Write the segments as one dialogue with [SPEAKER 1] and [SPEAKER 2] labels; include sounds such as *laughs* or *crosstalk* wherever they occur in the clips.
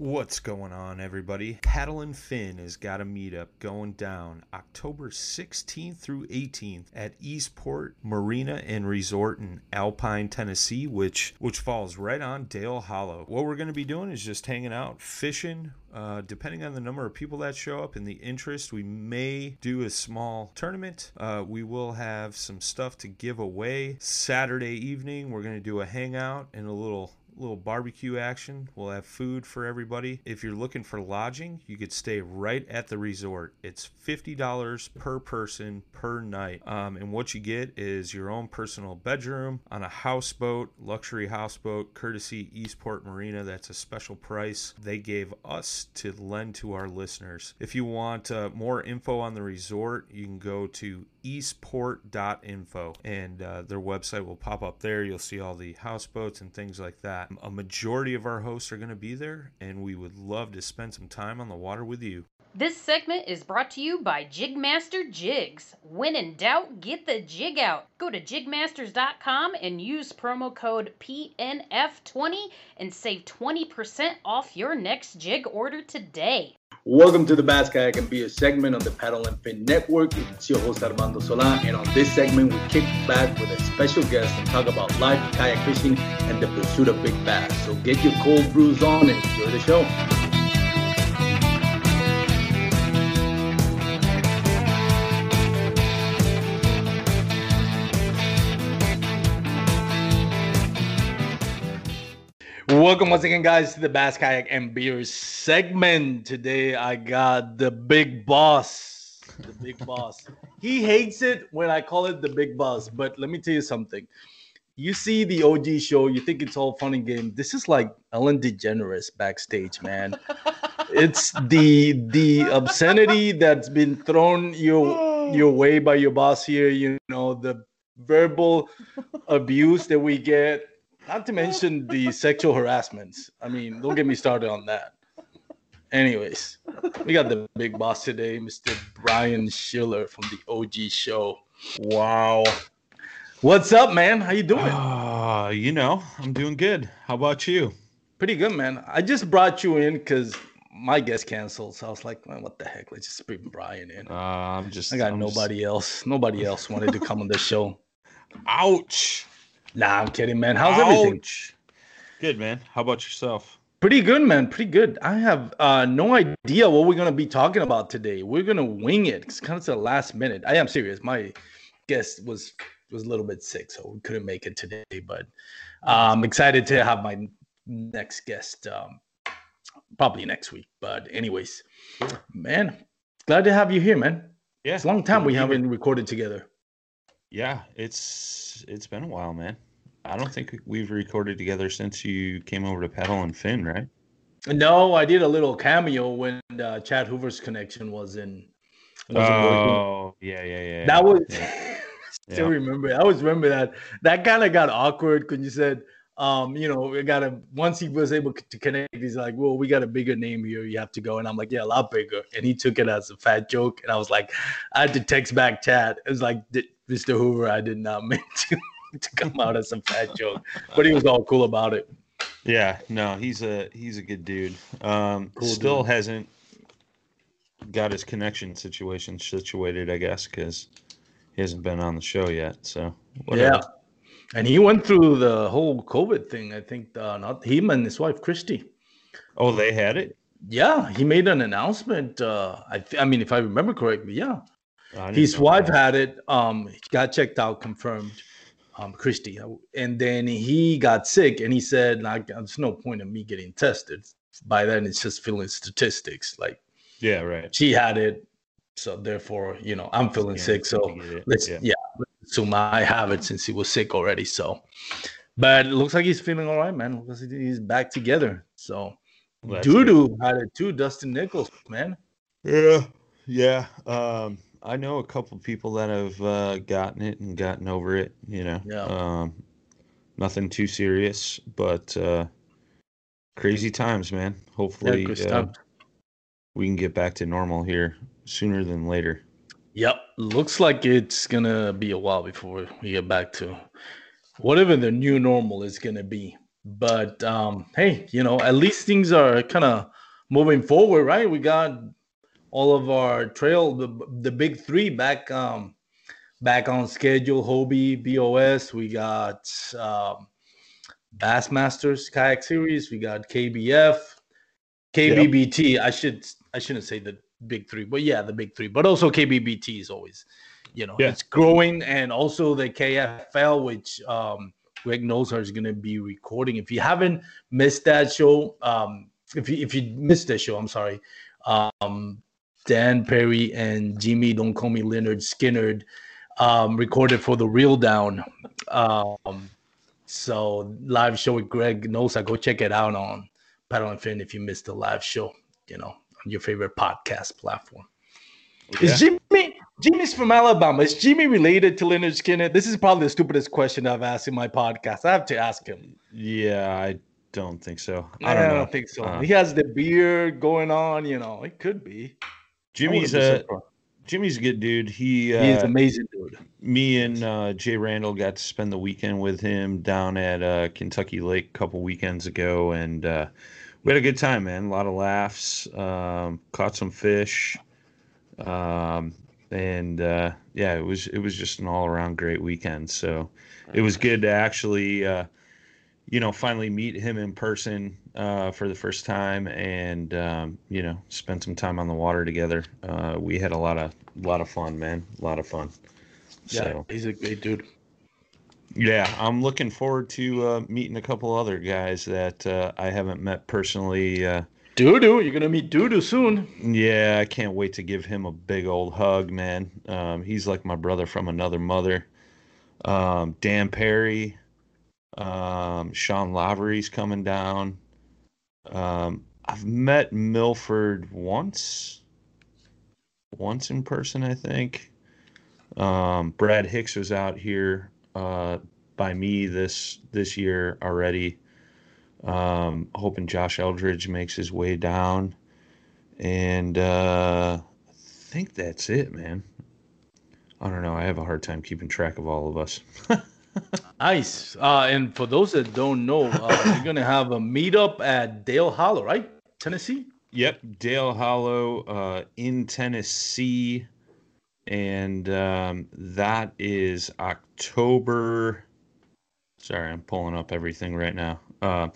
[SPEAKER 1] What's going on, everybody? Paddle and Fin has got a meetup going down October 16th through 18th at Eastport Marina and Resort in Alpine, Tennessee, which which falls right on Dale Hollow. What we're going to be doing is just hanging out, fishing. Uh, depending on the number of people that show up and the interest, we may do a small tournament. Uh, we will have some stuff to give away. Saturday evening, we're going to do a hangout and a little little barbecue action. We'll have food for everybody. If you're looking for lodging, you could stay right at the resort. It's $50 per person per night. Um, and what you get is your own personal bedroom on a houseboat, luxury houseboat, courtesy Eastport Marina. That's a special price they gave us to lend to our listeners. If you want uh, more info on the resort, you can go to eastport.info and uh, their website will pop up there. You'll see all the houseboats and things like that. A majority of our hosts are going to be there, and we would love to spend some time on the water with you.
[SPEAKER 2] This segment is brought to you by Jigmaster Jigs. When in doubt, get the jig out. Go to jigmasters.com and use promo code PNF20 and save 20% off your next jig order today.
[SPEAKER 3] Welcome to the Bass Kayak and Beer segment on the Paddle and Fin Network. It's your host Armando Sola, and on this segment, we kick back with a special guest and talk about life, kayak fishing, and the pursuit of big bass. So get your cold brews on and enjoy the show. Welcome once again, guys, to the Bass Kayak and Beer segment. Today, I got the big boss. The big *laughs* boss. He hates it when I call it the big boss, but let me tell you something. You see the OG show, you think it's all fun and game. This is like Ellen DeGeneres backstage, man. it's the the obscenity that's been thrown your your way by your boss here. You know the verbal abuse that we get not to mention the sexual harassments. I mean, don't get me started on that. Anyways, we got the big boss today, Mr. Brian Schiller from the OG show. Wow. What's up, man? How you doing?
[SPEAKER 1] Uh, you know, I'm doing good. How about you?
[SPEAKER 3] Pretty good, man. I just brought you in because my guest canceled, so I was like, man, what the heck? Let's just bring Brian in.
[SPEAKER 1] Uh, I'm just.
[SPEAKER 3] I got
[SPEAKER 1] I'm
[SPEAKER 3] nobody
[SPEAKER 1] just...
[SPEAKER 3] else. Nobody else wanted to come on the show. *laughs*
[SPEAKER 1] Ouch.
[SPEAKER 3] Nah, I'm kidding, man. How's Ouch. everything?
[SPEAKER 1] Good, man. How about yourself?
[SPEAKER 3] Pretty good, man. Pretty good. I have uh, no idea what we're gonna be talking about today. We're gonna wing it. It's kind of to the last minute. I am serious. My guest was was a little bit sick, so we couldn't make it today. But I'm excited to have my next guest um, probably next week. But anyways, man, glad to have you here, man.
[SPEAKER 1] Yeah,
[SPEAKER 3] it's a long time we haven't recorded together.
[SPEAKER 1] Yeah, it's it's been a while, man. I don't think we've recorded together since you came over to Paddle and Fin, right?
[SPEAKER 3] No, I did a little cameo when uh, Chad Hoover's connection was in.
[SPEAKER 1] oh, yeah, yeah, yeah.
[SPEAKER 3] That was
[SPEAKER 1] yeah. *laughs*
[SPEAKER 3] Still
[SPEAKER 4] Yeah.
[SPEAKER 3] remember. I always remember that. That kind of got awkward because you said, um, you know, we got to. Once he was able to connect, he's like, "Well, we got a bigger name here. You have to go." And I'm like, "Yeah, a lot bigger." And he took it as a fat joke, and I was like, I had to text back Chad. It was like, Mr. Hoover, I did not *laughs* mean to *laughs* to come out as a fat joke, but he was all cool about it.
[SPEAKER 1] Yeah, no, he's a he's a good dude. Um,
[SPEAKER 3] Cool
[SPEAKER 1] still
[SPEAKER 3] dude.
[SPEAKER 1] hasn't got his connection situation situated, I guess, because he hasn't been on the show yet. So whatever.
[SPEAKER 3] Yeah. And he went through the whole COVID thing. I think uh, not him and his wife Christy.
[SPEAKER 1] Oh, they had it.
[SPEAKER 3] Yeah, he made an announcement. Uh, I, th- I mean, if I remember correctly, yeah, his wife
[SPEAKER 1] that.
[SPEAKER 3] had it. Um, got checked out, confirmed. Um, Christy, and then he got sick, and he said, "Like, there's no point in me getting tested. By then, it's just filling statistics. Like,
[SPEAKER 1] Yeah, right.
[SPEAKER 3] she had it, so therefore, you know, I'm feeling sick. So
[SPEAKER 1] to
[SPEAKER 3] let's
[SPEAKER 1] yeah.
[SPEAKER 3] yeah, let's assume I have it since he was sick already. So, but it looks like he's feeling all right, man. Looks like he's back together. So,
[SPEAKER 1] Well, that's good.
[SPEAKER 3] Had it too. Dustin Nichols, man.
[SPEAKER 1] Yeah, yeah. Um, I know a couple people that have uh, gotten it and gotten over it. You know,
[SPEAKER 3] Yeah.
[SPEAKER 1] um, nothing too serious, but uh, crazy times, man. Hopefully,
[SPEAKER 3] Chris
[SPEAKER 1] uh, we can get back to normal here sooner than later.
[SPEAKER 3] Yep. Looks like it's gonna be a while before we get back to whatever the new normal is gonna be. But um, hey, you know, at least things are kind of moving forward, right? We got all of our trail, the the big three back um back on schedule. Hobie, BOS. We got um, Bassmasters Kayak Series. We got KBF, KBBT. I should I shouldn't say the big three, but yeah, the big three. But also KBBT is always, you know,
[SPEAKER 1] Yeah.
[SPEAKER 3] it's growing, and also the KFL, which um, Greg Nosar is going to be recording. If you haven't missed that show, um, if you if you missed that show, I'm sorry. Um, Dan Perry and Jimmy, don't call me Leonard Skinner, um, recorded for the Real Down. Um, so live show with Greg Nosa. Go check it out on Paddle and Fin if you missed the live show. You know, on your favorite podcast platform. Is Jimmy Jimmy's from Alabama? Is Jimmy related to Leonard Skinner? This is probably the stupidest question I've asked in my podcast. I have to ask him.
[SPEAKER 1] Yeah, I don't think so.
[SPEAKER 3] I
[SPEAKER 1] I
[SPEAKER 3] don't,
[SPEAKER 1] don't know.
[SPEAKER 3] think so.
[SPEAKER 1] Uh,
[SPEAKER 3] he has the beard going on. You know, it could be.
[SPEAKER 1] Jimmy's a. Jimmy's a good dude. He uh,
[SPEAKER 3] He's amazing, dude.
[SPEAKER 1] me and uh, Jay Randall got to spend the weekend with him down at uh, Kentucky Lake a couple weekends ago, and uh, we had a good time, man. A lot of laughs, um, caught some fish, um, and uh, yeah, it was it was just an all around great weekend. So it was good to actually, uh, you know, finally meet him in person uh, for the first time, and um, you know, spend some time on the water together. Uh, we had a lot of lot of fun, man. A lot of fun.
[SPEAKER 3] Yeah,
[SPEAKER 1] So
[SPEAKER 3] he's a great dude.
[SPEAKER 1] yeah, I'm looking forward to uh, meeting a couple other guys that uh, I haven't met personally. Uh,
[SPEAKER 3] Dudu, you're gonna meet Dudu soon.
[SPEAKER 1] yeah, I can't wait to give him a big old hug, man. Um, he's like my brother from another mother. Um, Dan Perry, um, Sean Lavery's coming down. Um, I've met Milford once, once in person, I think. Um, Brad Hicks was out here uh, by me this this year already. Um, hoping Josh Eldridge makes his way down, and uh, I think that's it, man. I don't know. I have a hard time keeping track of all of us. *laughs*
[SPEAKER 3] Nice. Uh, and for those that don't know, uh, you're gonna have a meetup at Dale Hollow, right? Tennessee.
[SPEAKER 1] Yep, Dale Hollow uh, in Tennessee, and um, that is October. Sorry, I'm pulling up everything right now. Uh,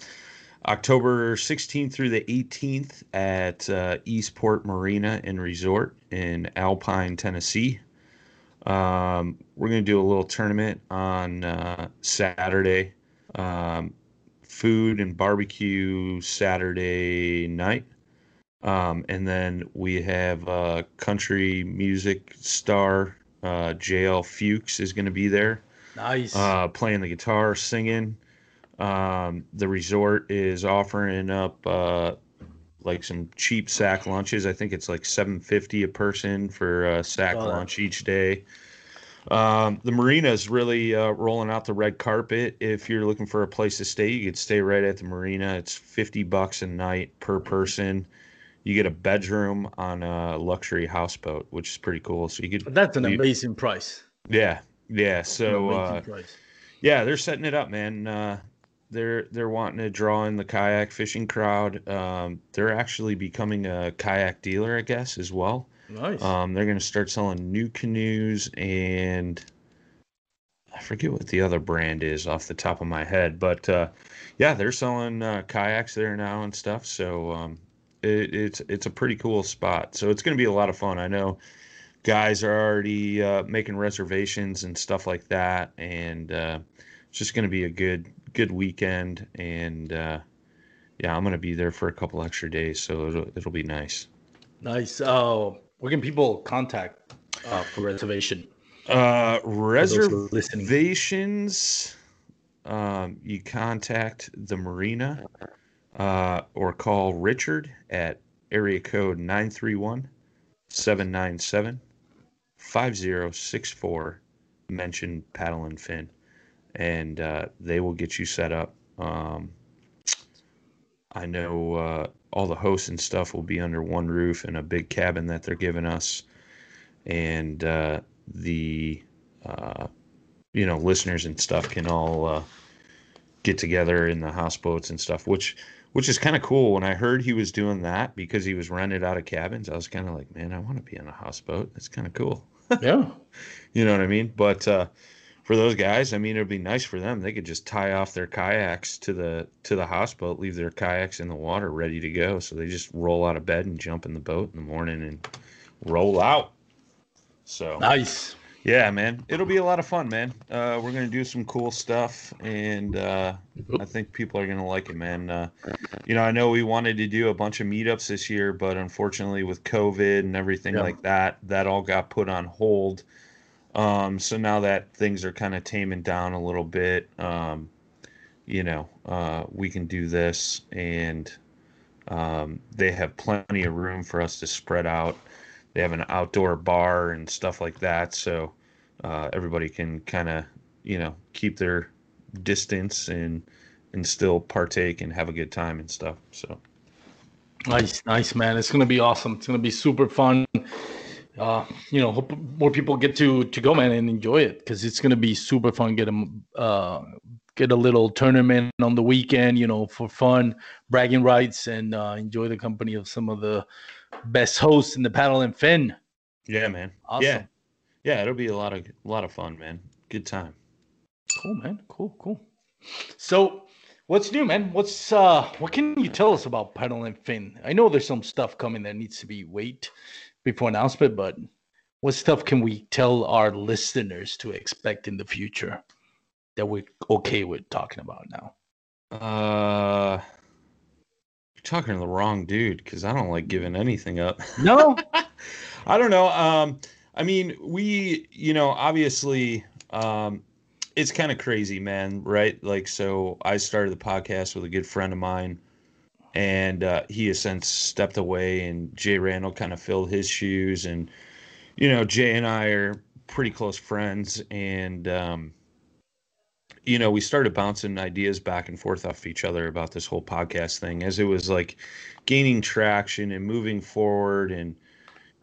[SPEAKER 1] October 16th through the 18th at uh, Eastport Marina and Resort in Alpine, Tennessee. Um, we're going to do a little tournament on uh, Saturday. Um, food and barbecue Saturday night. Um, and then we have uh, country music star uh, JL Fuchs is going to be there
[SPEAKER 3] Nice.
[SPEAKER 1] uh, playing the guitar, singing. Um, the resort is offering up uh, like some cheap sack lunches. I think it's like seven fifty a person for a sack
[SPEAKER 3] Saw that.
[SPEAKER 1] lunch each day. Um, the marina is really uh, rolling out the red carpet. If you're looking for a place to stay, you could stay right at the marina. It's 50 bucks a night per person. You get a bedroom on a luxury houseboat, which is pretty cool. So you could.
[SPEAKER 3] That's an amazing price.
[SPEAKER 1] Yeah, yeah. So uh, yeah, they're setting it up, man. Uh, they're they're wanting to draw in the kayak fishing crowd. Um, they're actually becoming a kayak dealer, I guess, as well.
[SPEAKER 3] Nice.
[SPEAKER 1] Um, they're going to start selling NuCanoes and I forget what the other brand is off the top of my head, but uh, yeah, they're selling uh, kayaks there now and stuff. So um, it, it's it's a pretty cool spot. So it's going to be a lot of fun. I know guys are already uh, making reservations and stuff like that, and uh, it's just going to be a good good weekend. And uh, yeah, I'm going to be there for a couple extra days, so it'll it'll be nice.
[SPEAKER 3] Nice. Oh, where can people contact uh, for reservation?
[SPEAKER 1] Uh,
[SPEAKER 3] those who are listening.
[SPEAKER 1] reservations. Um, you contact the marina, uh, or call Richard at area code 931 797 5064. Mention paddle and fin, and uh, they will get you set up. Um, I know uh, all the hosts and stuff will be under one roof in a big cabin that they're giving us, and uh, the uh, you know listeners and stuff can all uh, get together in the houseboats and stuff, which which is kind of cool. When I heard he was doing that because he was rented out of cabins, I was kind of like, man, I want to be in a houseboat. That's kind of cool. *laughs*
[SPEAKER 3] yeah.
[SPEAKER 1] You know what I mean? But uh, for those guys, I mean, it'd be nice for them. They could just tie off their kayaks to the to the houseboat, leave their kayaks in the water, ready to go. So they just roll out of bed and jump in the boat in the morning and roll out. So
[SPEAKER 3] Nice.
[SPEAKER 1] yeah, man, it'll be a lot of fun, man. Uh, we're gonna do some cool stuff, and uh, I think people are gonna like it, man. Uh, you know, I know we wanted to do a bunch of meetups this year, but unfortunately, with COVID and everything
[SPEAKER 3] Yeah.
[SPEAKER 1] like that, that all got put on hold. Um, so now that things are kind of taming down a little bit, um, you know, uh, we can do this, and um, they have plenty of room for us to spread out. They have an outdoor bar and stuff like that, so uh, everybody can kind of, you know, keep their distance and and still partake and have a good time and stuff. So
[SPEAKER 3] Nice, nice, man. It's gonna be awesome. It's gonna be super fun. Uh, you know, hope more people get to to go, man, and enjoy it because it's gonna be super fun. Get them, uh, get a little tournament on the weekend, you know, for fun, bragging rights, and uh, enjoy the company of some of the best hosts in the paddle and fin.
[SPEAKER 1] yeah, man.
[SPEAKER 3] Awesome.
[SPEAKER 1] Yeah, yeah, it'll be a lot of a lot of fun, man. Good time.
[SPEAKER 3] Cool, man. Cool, cool. So, what's new, man? What's uh, what can you tell us about Paddle and Fin? I know there's some stuff coming that needs to be wait before announcement, but what stuff can we tell our listeners to expect in the future that we're okay with talking about now?
[SPEAKER 1] Uh, you're talking to the wrong dude because I don't like giving anything up. *laughs*
[SPEAKER 3] No,
[SPEAKER 1] I don't know. Um, I mean, we, you know, obviously, um, it's kind of crazy, man, right? Like, so I started the podcast with a good friend of mine, and uh, he has since stepped away, and Jay Randall kind of filled his shoes, and you know, Jay and I are pretty close friends, and um, you know, we started bouncing ideas back and forth off each other about this whole podcast thing as it was like gaining traction and moving forward and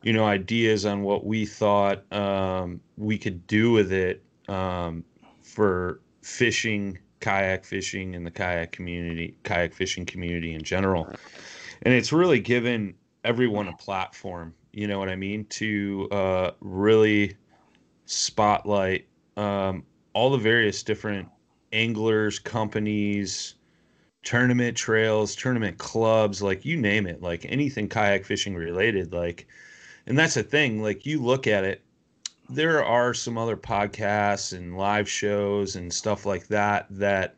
[SPEAKER 1] you know ideas on what we thought um, we could do with it um, for fishing kayak fishing and the kayak community kayak fishing community in general. And it's really given everyone a platform you know what i mean to uh, really spotlight um, all the various different anglers companies tournament trails tournament clubs like you name it like anything kayak fishing related like and that's the thing like you look at it there are some other podcasts and live shows and stuff like that that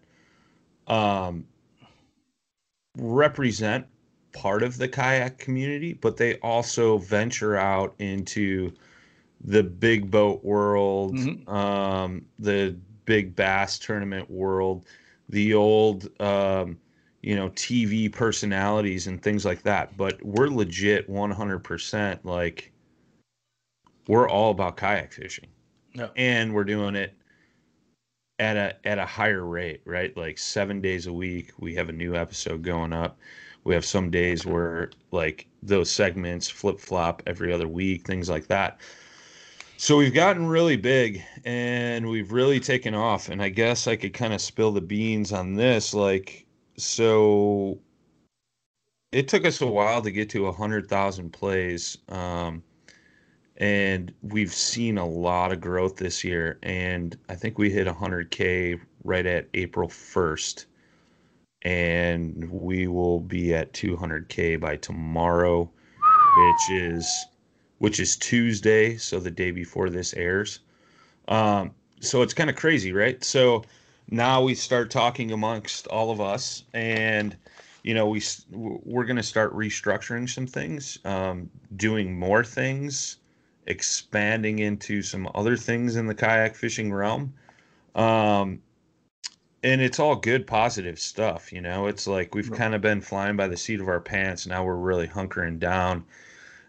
[SPEAKER 1] um represent part of the kayak community but they also venture out into the big boat world
[SPEAKER 3] Mhm.
[SPEAKER 1] um the big bass tournament world the old um you know tv personalities and things like that but we're legit 100% like we're all about kayak fishing
[SPEAKER 3] Yeah.
[SPEAKER 1] and we're doing it at a at a higher rate, right? Like seven days a week, we have a new episode going up. We have some days where like those segments flip flop every other week, things like that. So we've gotten really big and we've really taken off. And I guess I could kind of spill the beans on this. Like, so it took us a while to get to a hundred thousand plays. Um, and we've seen a lot of growth this year. And I think we hit 100K right at April 1st. And we will be at 200K by tomorrow, which is which is Tuesday, so the day before this airs. Um, so it's kind of crazy, right? So now we start talking amongst all of us, and you know we we're going to start restructuring some things, um, doing more things, expanding into some other things in the kayak fishing realm. Um, and it's all good, positive stuff. You know, it's like we've kind of been flying by the seat of our pants. Now we're really hunkering down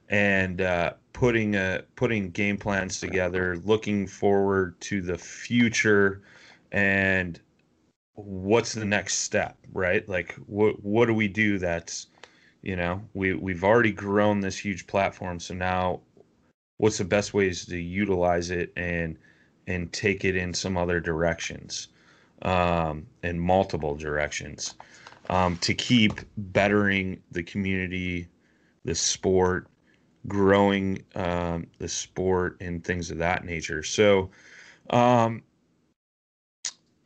[SPEAKER 1] and uh, putting uh, putting game plans together, looking forward to the future, and what's the next step, right? Like, what what do we do that's, you know, we we've already grown this huge platform, so now, what's the best ways to utilize it and and take it in some other directions, um, in multiple directions, um, to keep bettering the community, the sport, growing um, the sport and things of that nature. So, um,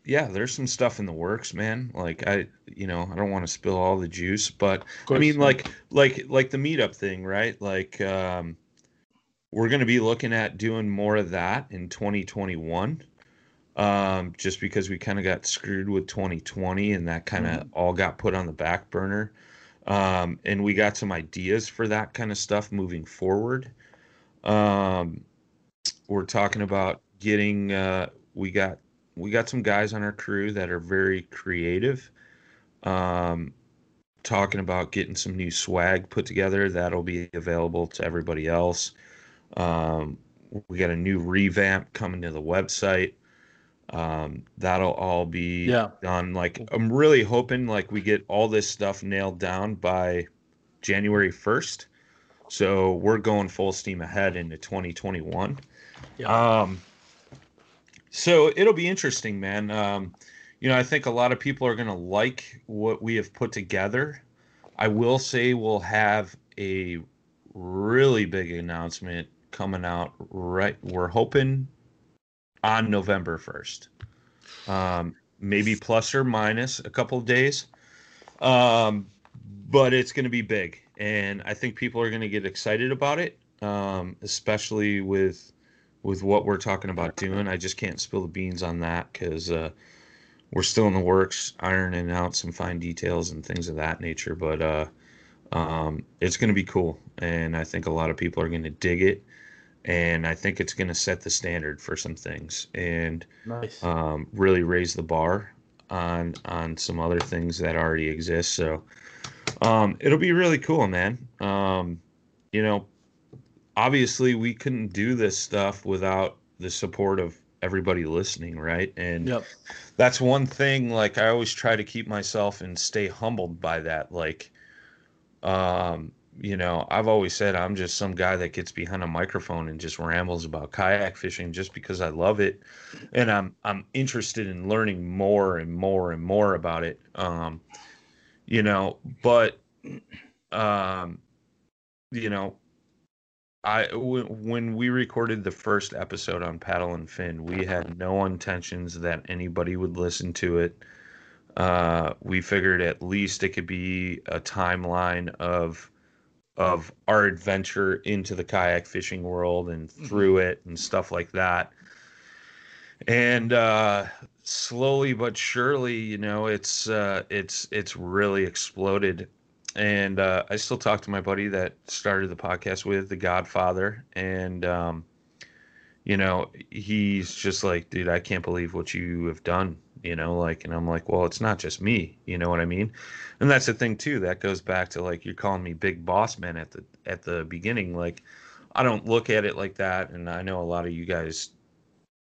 [SPEAKER 1] yeah, there's some stuff in the works, man. Like I, you know, I don't want to spill all the juice, but I mean, like, like, like the meetup thing, right? Like, um, we're going to be looking at doing more of that in 2021. Um, just because we kind of got screwed with 2020 and that kind of all got put on the back burner. Um, and we got some ideas for that kind of stuff moving forward. Um, we're talking about getting, uh, we got, we got some guys on our crew that are very creative. Um, talking about getting some new swag put together that'll be available to everybody else. Um, we got a new revamp coming to the website. Um, that'll all be
[SPEAKER 3] Yeah.
[SPEAKER 1] done. Like I'm really hoping like we get all this stuff nailed down by January 1st. So we're going full steam ahead into 2021.
[SPEAKER 3] Yeah.
[SPEAKER 1] Um, so it'll be interesting, man. Um, you know, I think a lot of people are going to like what we have put together. I will say we'll have a really big announcement coming out right. We're hoping on November 1st. Um, maybe plus or minus a couple of days. Um, but it's going to be big. And I think people are going to get excited about it, um, especially with with what we're talking about doing. I just can't spill the beans on that because uh, we're still in the works, ironing out some fine details and things of that nature. But uh, um, it's going to be cool, and I think a lot of people are going to dig it. And I think it's going to set the standard for some things, and
[SPEAKER 3] nice.
[SPEAKER 1] um, really raise the bar on on some other things that already exist. So um, it'll be really cool, man. Um, you know, obviously we couldn't do this stuff without the support of everybody listening, right? And
[SPEAKER 3] Yep.
[SPEAKER 1] that's one thing. Like I always try to keep myself and stay humbled by that. Like, um, you know, I've always said I'm just some guy that gets behind a microphone and just rambles about kayak fishing just because I love it, and I'm I'm interested in learning more and more and more about it. Um, you know, but um, you know, I w- when we recorded the first episode on Paddle and Fin, we had no intentions that anybody would listen to it. Uh, we figured at least it could be a timeline of of our adventure into the kayak fishing world and through it and stuff like that. And uh, slowly but surely, you know, it's uh, it's it's really exploded. And uh, I still talk to my buddy that started the podcast with the Godfather, and um, you know, he's just like, dude, I can't believe what you have done. You know, like, and I'm like, well, it's not just me. You know what I mean? And that's the thing too. That goes back to like you're calling me big boss man at the at the beginning. Like, I don't look at it like that, and I know a lot of you guys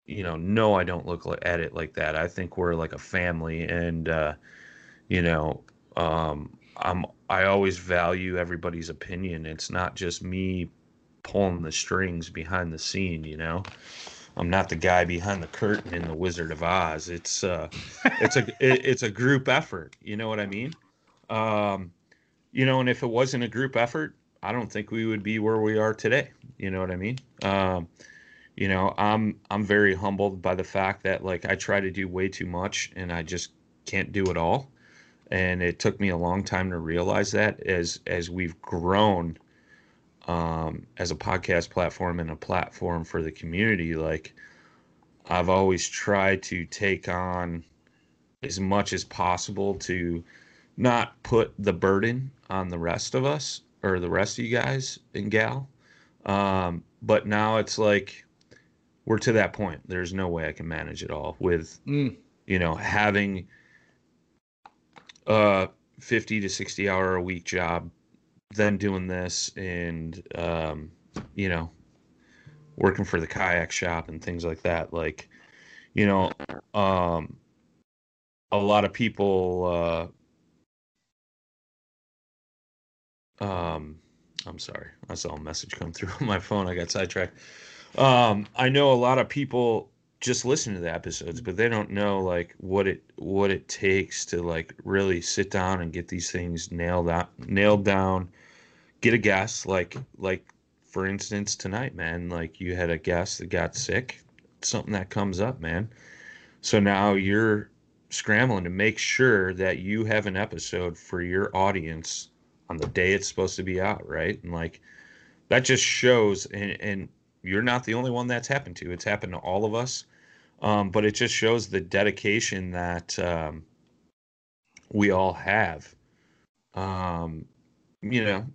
[SPEAKER 1] you know, no, I don't look at it like that. I think we're like a family, and uh, you know, um, I'm I always value everybody's opinion. It's not just me pulling the strings behind the scene, you know. I'm not the guy behind the curtain in the Wizard of Oz. It's uh, *laughs* it's a it, it's a group effort. You know what I mean? Um, you know, and if it wasn't a group effort, I don't think we would be where we are today. You know what I mean? Um, you know, I'm I'm very humbled by the fact that like I try to do way too much and I just can't do it all. And it took me a long time to realize that as as we've grown um, as a podcast platform and a platform for the community, like I've always tried to take on as much as possible to not put the burden on the rest of us or the rest of you guys and gal. Um, but now it's like we're to that point. There's no way I can manage it all with,
[SPEAKER 3] Mm.
[SPEAKER 1] you know, having a 50 to 60 hour a week job then doing this and um, you know working for the kayak shop and things like that like you know um, a lot of people uh, um, i'm sorry i saw a message come through *laughs* on my phone i got sidetracked. Um, i know a lot of people just listen to the episodes but they don't know like what it what it takes to like really sit down and get these things nailed out nailed down get a guest like like for instance tonight man like you had a guest that got sick something that comes up man. So now you're scrambling to make sure that you have an episode for your audience on the day it's supposed to be out right? And like that just shows and, and you're not the only one that's happened to. It's happened to all of us. Um, but it just shows the dedication that um, we all have. Um, you know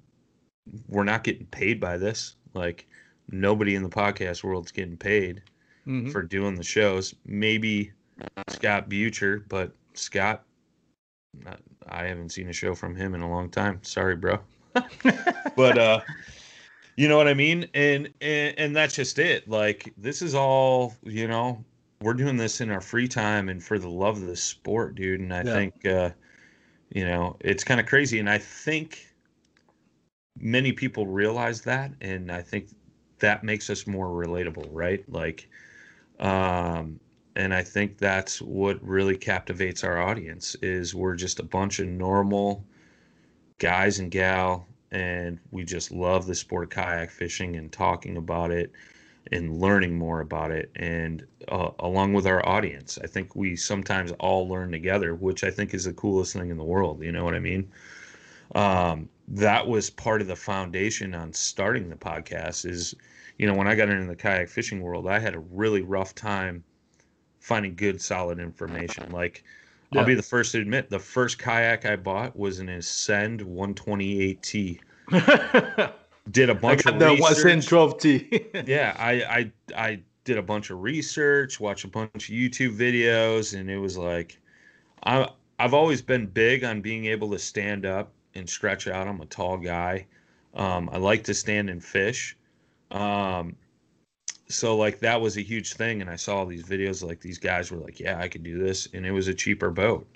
[SPEAKER 1] we're not getting paid by this. Like nobody in the podcast world's getting paid
[SPEAKER 3] Mhm.
[SPEAKER 1] for doing the shows. Maybe Scott Butcher, but Scott, not- I haven't seen a show from him in a long time. Sorry, bro. *laughs* but uh, you know what I mean, and, and and that's just it. Like this is all you know. We're doing this in our free time and for the love of the sport, dude. And I
[SPEAKER 3] Yeah.
[SPEAKER 1] think, uh, you know, it's kind of crazy. And I think many people realize that and i think that makes us more relatable right? Like um and i think that's what really captivates our audience is we're just a bunch of normal guys and gal and we just love the sport of kayak fishing and talking about it and learning more about it. And uh, along with our audience i think we sometimes all learn together which i think is the coolest thing in the world you know what i mean? Um, that was part of the foundation on starting the podcast is you know when i got into the kayak fishing world i had a really rough time finding good solid information like
[SPEAKER 3] Yeah.
[SPEAKER 1] i'll be the first to admit the first kayak i bought was an ascend 128t *laughs* did a bunch of
[SPEAKER 3] the what's in
[SPEAKER 1] research.
[SPEAKER 3] 12T. *laughs*
[SPEAKER 1] yeah I, I i did a bunch of research watched a bunch of youtube videos and it was like i i've always been big on being able to stand up and stretch out. I'm a tall guy. Um, i like to stand and fish. Um, so like that was a huge thing and i saw all these videos like these guys were like yeah i could do this and it was a cheaper boat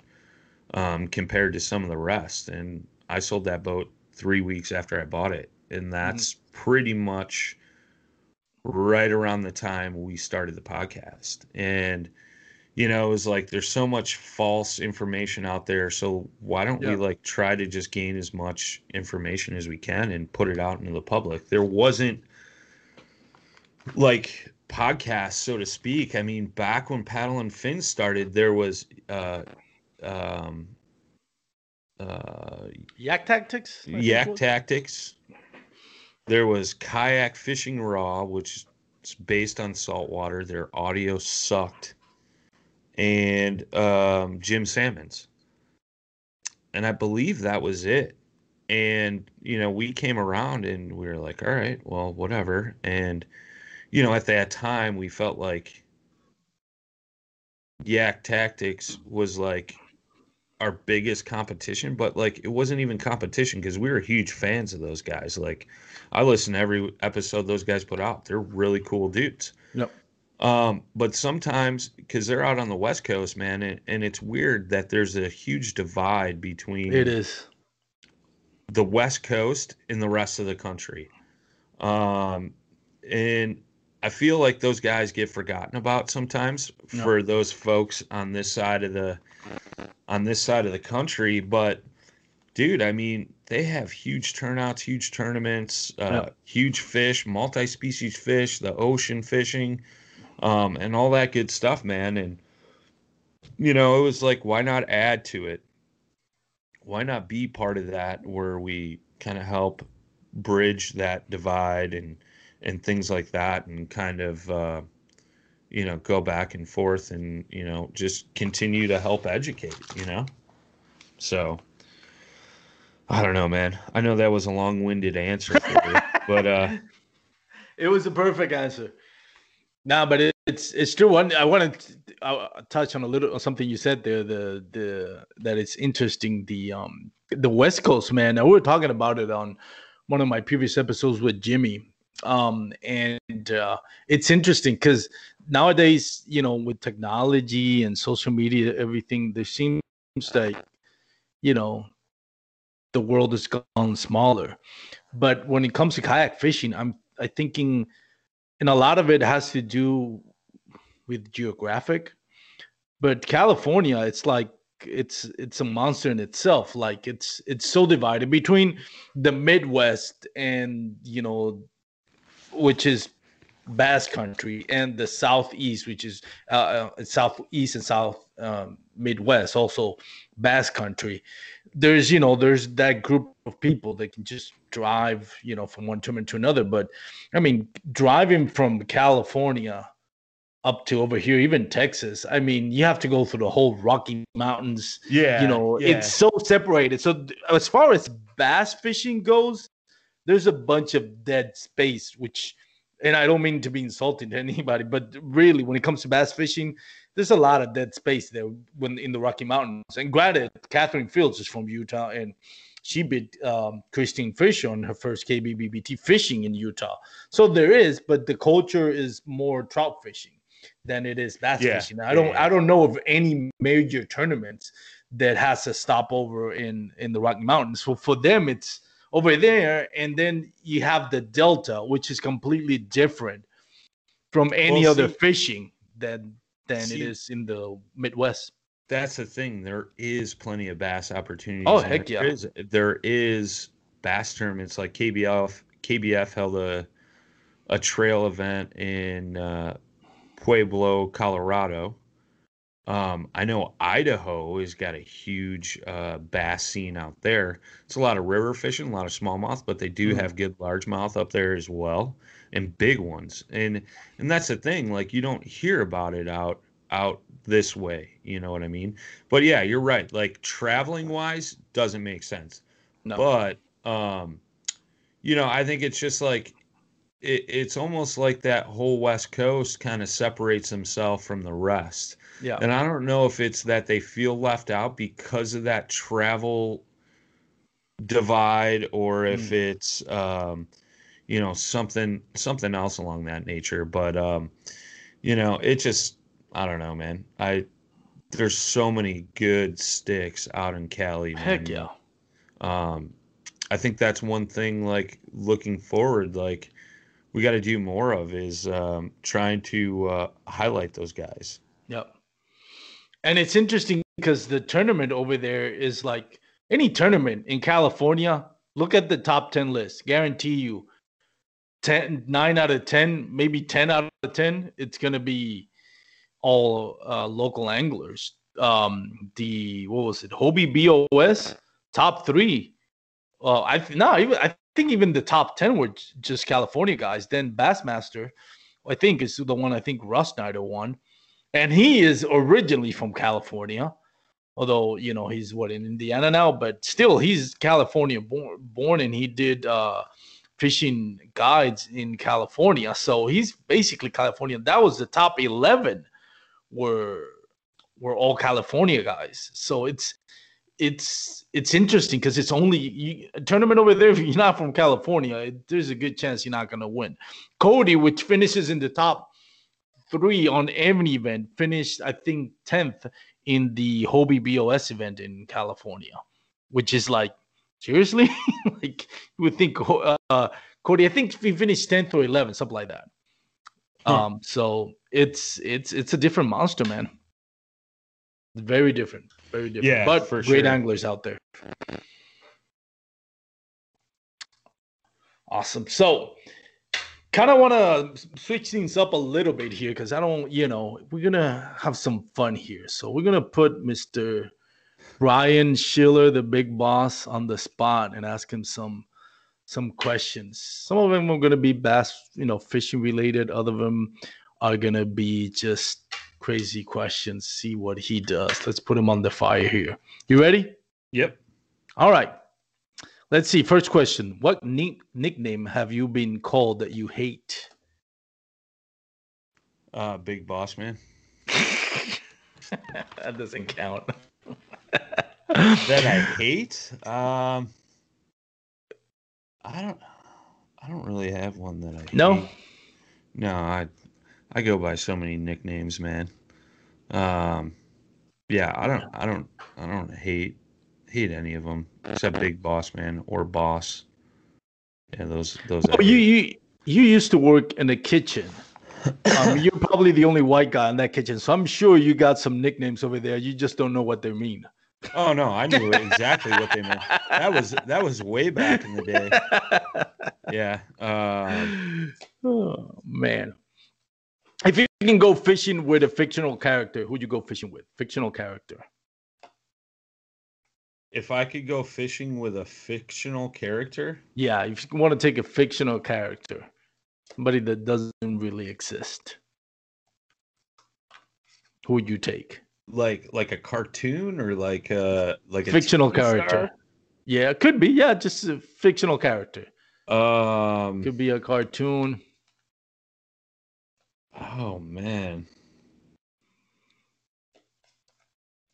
[SPEAKER 1] um, compared to some of the rest. And i sold that boat three weeks after i bought it and that's pretty much right around the time we started the podcast. And you know it was like there's so much false information out there so why don't we like try to just gain as much information as we can and put it out into the public? There wasn't like podcasts so to speak. I mean back when paddle and fin started there was uh um uh
[SPEAKER 3] Yak Tactics? I
[SPEAKER 1] yak tactics. There was kayak fishing raw which is based on saltwater their audio sucked and um Jim Sammons and i believe that was it and you know we came around and we were like all right well whatever and you know at that time we felt like yak tactics was like our biggest competition, but like it wasn't even competition because we were huge fans of those guys. Like I listen to every episode those guys put out. They're really cool dudes.
[SPEAKER 3] Yep.
[SPEAKER 1] Um, but sometimes because they're out on the West Coast, man, and, and it's weird that there's a huge divide between
[SPEAKER 3] It is.
[SPEAKER 1] the West Coast and the rest of the country. Um, and I feel like those guys get forgotten about sometimes
[SPEAKER 3] No.
[SPEAKER 1] for those folks on this side of the on this side of the country. But dude, I mean, they have huge turnouts, huge tournaments, uh,
[SPEAKER 3] Yeah.
[SPEAKER 1] huge fish, multi-species fish, the ocean fishing, um, and all that good stuff, man. And you know, it was like, why not add to it? Why not be part of that where we kind of help bridge that divide and and things like that, and kind of uh, you know go back and forth and you know just continue to help educate. You know, so. I don't know, man. I know that was a long-winded answer you, but uh, *laughs*
[SPEAKER 3] It was a perfect answer. Nah, but it, it's it's true. One, I want to touch on a little on something you said there. The the that it's interesting. The um the West Coast man. Now, we were talking about it on one of my previous episodes with Jimmy. Um, and uh, it's interesting because nowadays, you know, with technology and social media, everything, there seems like, you know, the world has gone smaller. But when it comes to kayak fishing, I'm I thinking, and a lot of it has to do with geographic. But California, it's like it's it's a monster in itself. Like it's it's so divided between the Midwest and you know, which is Bass Country, and the Southeast, which is uh, uh, Southeast and South um, Midwest, also Bass Country. There's you know there's that group of people that can just drive you know from one tournament to another. But I mean, driving from California up to over here, even Texas. I mean, you have to go through the whole Rocky Mountains
[SPEAKER 1] yeah,
[SPEAKER 3] you know it's so separated so as far as bass fishing goes there's a bunch of dead space which and i don't mean to be insulting to anybody but really when it comes to bass fishing there's a lot of dead space there when in the rocky mountains. And granted catherine fields is from utah and she beat um, christine Fisher on her first kbbbt fishing in utah. So there is but the culture is more trout fishing than it is bass
[SPEAKER 1] Yeah,
[SPEAKER 3] fishing. I don't
[SPEAKER 1] yeah,
[SPEAKER 3] i don't know of any major tournaments that has a stopover in in the Rocky Mountains. So for them, it's over there, and then you have the Delta, which is completely different from any
[SPEAKER 1] Well,
[SPEAKER 3] other
[SPEAKER 1] see-
[SPEAKER 3] fishing than than
[SPEAKER 1] see-
[SPEAKER 3] it is in the Midwest.
[SPEAKER 1] that's the thing. There is plenty of bass opportunities.
[SPEAKER 3] Oh, heck
[SPEAKER 1] there
[SPEAKER 3] yeah.
[SPEAKER 1] is- there is bass tournaments like KBF. KBF held a a trail event in uh, Pueblo, Colorado. Um, I know Idaho has got a huge uh, bass scene out there. It's a lot of river fishing, a lot of smallmouth, but they do
[SPEAKER 3] Mhm.
[SPEAKER 1] have good largemouth up there as well, and big ones. And and that's the thing. Like you don't hear about it out out this way. You know what I mean? But yeah, you're right. Like traveling wise, doesn't make sense.
[SPEAKER 3] No,
[SPEAKER 1] But um, you know, I think it's just like it, it's almost like that whole West Coast kind of separates himself from the rest.
[SPEAKER 3] yeah,
[SPEAKER 1] And I don't know if it's that they feel left out because of that travel divide or if
[SPEAKER 3] Mm.
[SPEAKER 1] it's um you know something something else along that nature but um you know it just I don't know man I there's so many good sticks out in Cali
[SPEAKER 3] heck yeah,
[SPEAKER 1] um I think that's one thing like looking forward like we got to do more of is um trying to uh highlight those guys
[SPEAKER 3] Yep. And it's interesting because the tournament over there is like any tournament in California. Look at the top 10 list. Guarantee you 10, 9 out of 10, maybe 10 out of 10, it's going to be all uh, local anglers. Um, the, what was it? Hobie BOS, top three. Uh, I no, even I think even the top 10 were just California guys. Then Bassmaster, I think, is the one I think Russ Snyder won and he is originally from California, although you know he's what in Indiana now, but still he's California born, born and he did uh, fishing guides in California, so he's basically Californian. That was the top eleven were were all California guys, so it's it's it's interesting because it's only you, a tournament over there. *laughs* If you're not from California, it, there's a good chance you're not gonna win. Cody, which finishes in the top three on every event. Finished, I think, tenth in the Hobie BOS event in California, which is like seriously, *laughs* like you would think. Uh, Cody, I think we finished tenth or eleventh, something like that. Hmm. Um, so it's it's it's a different monster, man. Very different, very different. Yeah, but for great sure. anglers out there. Awesome. So, kind of want to switch things up a little bit here because I don't, you know, we're gonna have some fun here. So we're gonna put Mister Ryan Schiller, the big boss, on the spot and ask him some some questions. Some of them are gonna be bass, you know, fishing related. Other of them are gonna be just crazy questions. See what he does. Let's put him on the fire here. You ready?
[SPEAKER 1] Yep.
[SPEAKER 3] All right. Let's see. First question: What nick- nickname have you been called that you hate?
[SPEAKER 1] Uh, Big Boss Man. *laughs*
[SPEAKER 3] that doesn't count.
[SPEAKER 1] That I hate. Um, I don't. I don't really have one that I
[SPEAKER 3] no.
[SPEAKER 1] Hate. No, I I go by so many nicknames, man. Um, yeah, I don't, I don't, I don't hate hate any of them except Big Boss Man or Boss. Yeah, those those.
[SPEAKER 3] Oh, you you you used to work in the kitchen. Um, you're probably the only white guy in that kitchen, so I'm sure you got some nicknames over there. You just don't know what they mean.
[SPEAKER 1] Oh no, I knew exactly what they meant. That was that was way back in the day. Yeah. Uh,
[SPEAKER 3] oh man. If you can go fishing with a fictional character, who'd you go fishing with? Fictional character.
[SPEAKER 1] If I could go fishing with a fictional character?
[SPEAKER 3] Yeah, if you want to take a fictional character, somebody that doesn't really exist, who would you take?
[SPEAKER 1] Like like a cartoon or like a like a
[SPEAKER 3] fictional character? Star? Yeah, it could be. Yeah, just a fictional character.
[SPEAKER 1] Um,
[SPEAKER 3] could be a cartoon.
[SPEAKER 1] Oh man.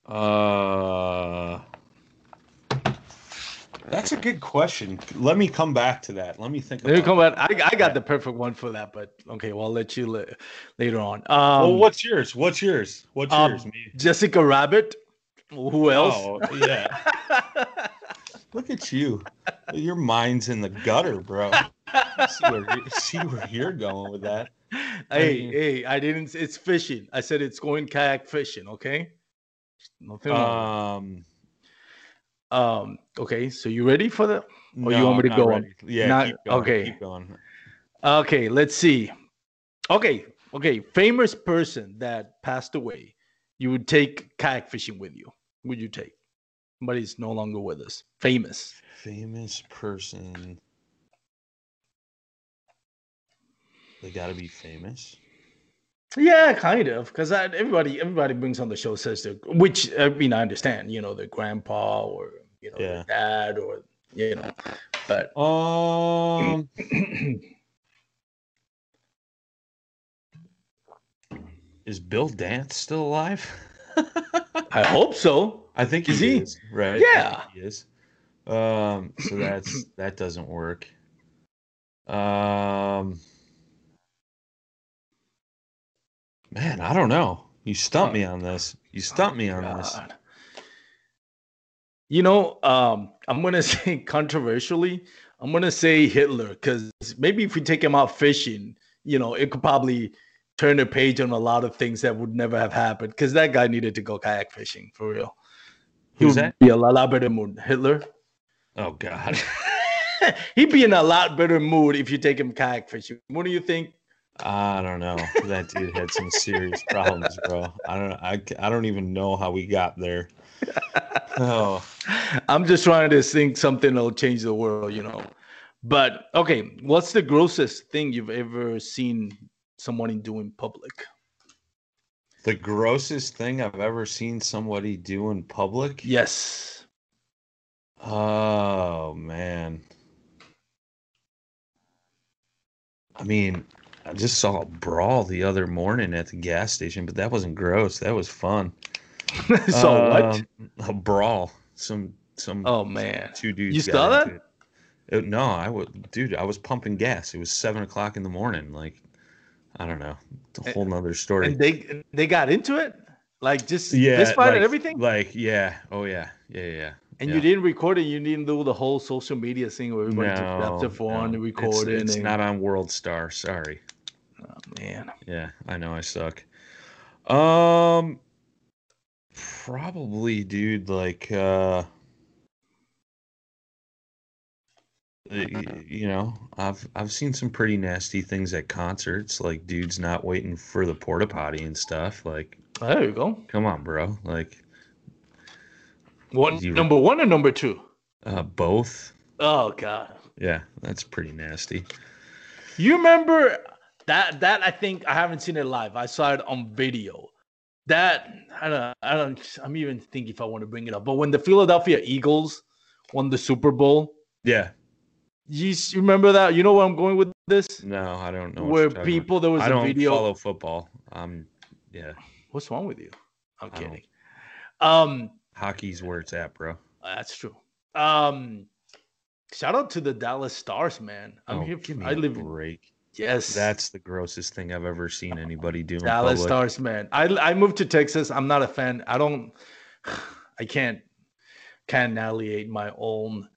[SPEAKER 1] Uh That's a good question. Let me come back to that. Let me think.
[SPEAKER 3] Let me come back. I, I got the perfect one for that, but okay, well, I'll let you la- later on. Um,
[SPEAKER 1] well, what's yours? What's yours? What's um, yours? Me?
[SPEAKER 3] Jessica Rabbit. Who else? Oh,
[SPEAKER 1] yeah. *laughs* Look at you. Your mind's in the gutter, bro. See where, see where you're going with that
[SPEAKER 3] hey, I mean, hey, I didn't. It's fishing. I said it's going kayak fishing. Okay.
[SPEAKER 1] Nothing um.
[SPEAKER 3] Um. Okay. So you ready for the? Or no, you want me to go ready.
[SPEAKER 1] on? Yeah. Not, going, okay. Keep going.
[SPEAKER 3] Okay. Let's see. Okay. Okay. Famous person that passed away. You would take kayak fishing with you. Would you take? But he's no longer with us. Famous.
[SPEAKER 1] Famous person. They got to be famous.
[SPEAKER 3] Yeah, kind of, because everybody everybody brings on the show says they which I mean I understand, you know, their grandpa or you know yeah. dad or you know, but
[SPEAKER 1] um. *clears throat* is Bill Dance still alive? *laughs*
[SPEAKER 3] I hope so.
[SPEAKER 1] I think is he, he is, right?
[SPEAKER 3] Yeah,
[SPEAKER 1] he is. Um, so that's that doesn't work. Um, Man, I don't know. You stumped me on this. You stumped me on this.
[SPEAKER 3] You know, um, I'm gonna *laughs* say controversially, I'm gonna say Hitler because maybe if we take him out fishing, you know, it could probably turn a page on a lot of things that would never have happened. Because that guy needed to go kayak fishing for real.
[SPEAKER 1] Who's that?
[SPEAKER 3] Be a lot better mood. Hitler.
[SPEAKER 1] Oh God. *laughs*
[SPEAKER 3] He'd be in a lot better mood if you take him kayak fishing. What do you think?
[SPEAKER 1] I don't know. That dude had some serious problems, bro. I don't. I, I don't even know how we got there. Oh,
[SPEAKER 3] I'm just trying to think something that'll change the world, you know. But okay, what's the grossest thing you've ever seen someone do in public?
[SPEAKER 1] The grossest thing I've ever seen somebody do in public?
[SPEAKER 3] Yes.
[SPEAKER 1] Oh man. I mean, I just saw a brawl the other morning at the gas station, but that wasn't gross. That was fun. *laughs*
[SPEAKER 3] so what?
[SPEAKER 1] Um, a brawl. Some some.
[SPEAKER 3] Oh man,
[SPEAKER 1] two dudes.
[SPEAKER 3] You saw that?
[SPEAKER 1] It. It, no, I would, dude. I was pumping gas. It was seven o'clock in the morning. Like, I don't know. It's a whole nother story.
[SPEAKER 3] And they they got into it, like just
[SPEAKER 1] yeah,
[SPEAKER 3] this fight
[SPEAKER 1] like,
[SPEAKER 3] and everything.
[SPEAKER 1] Like, yeah, oh yeah, yeah, yeah.
[SPEAKER 3] and
[SPEAKER 1] yeah.
[SPEAKER 3] you didn't record it. You didn't do the whole social media thing where everybody just grabbed their phone
[SPEAKER 1] no.
[SPEAKER 3] and recorded.
[SPEAKER 1] It's, it's
[SPEAKER 3] and,
[SPEAKER 1] not on World Star. Sorry.
[SPEAKER 3] Oh, man.
[SPEAKER 1] Yeah, I know I suck. Um, probably, dude. Like, uh, *laughs* you know, I've I've seen some pretty nasty things at concerts, like dudes not waiting for the porta potty and stuff. Like,
[SPEAKER 3] There you go.
[SPEAKER 1] come on, bro. Like,
[SPEAKER 3] What
[SPEAKER 1] You-
[SPEAKER 3] number one or number two?
[SPEAKER 1] uh, both.
[SPEAKER 3] Oh god.
[SPEAKER 1] Yeah, that's pretty nasty.
[SPEAKER 3] You remember that? That I think I haven't seen it live. I saw it on video. That I don't. I don't. I'm even thinking if I want to bring it up. But when the Philadelphia Eagles won the Super Bowl,
[SPEAKER 1] Yeah.
[SPEAKER 3] you, remember that? You know where I'm going with this?
[SPEAKER 1] No, I don't know.
[SPEAKER 3] where
[SPEAKER 1] you're about.
[SPEAKER 3] people there was
[SPEAKER 1] I
[SPEAKER 3] a
[SPEAKER 1] don't
[SPEAKER 3] video.
[SPEAKER 1] follow football. Um, yeah,
[SPEAKER 3] What's wrong with you? I'm kidding. Um,
[SPEAKER 1] hockey's where it's at, bro.
[SPEAKER 3] that's true. Um, shout out to the Dallas Stars, man. I'm
[SPEAKER 1] oh,
[SPEAKER 3] here.
[SPEAKER 1] give me
[SPEAKER 3] I
[SPEAKER 1] a
[SPEAKER 3] live.
[SPEAKER 1] break.
[SPEAKER 3] Yes,
[SPEAKER 1] That's the grossest thing I've ever seen anybody do.
[SPEAKER 3] Dallas. Stars, man. I I moved to Texas. I'm not a fan. I don't. I can't can't annihilate my own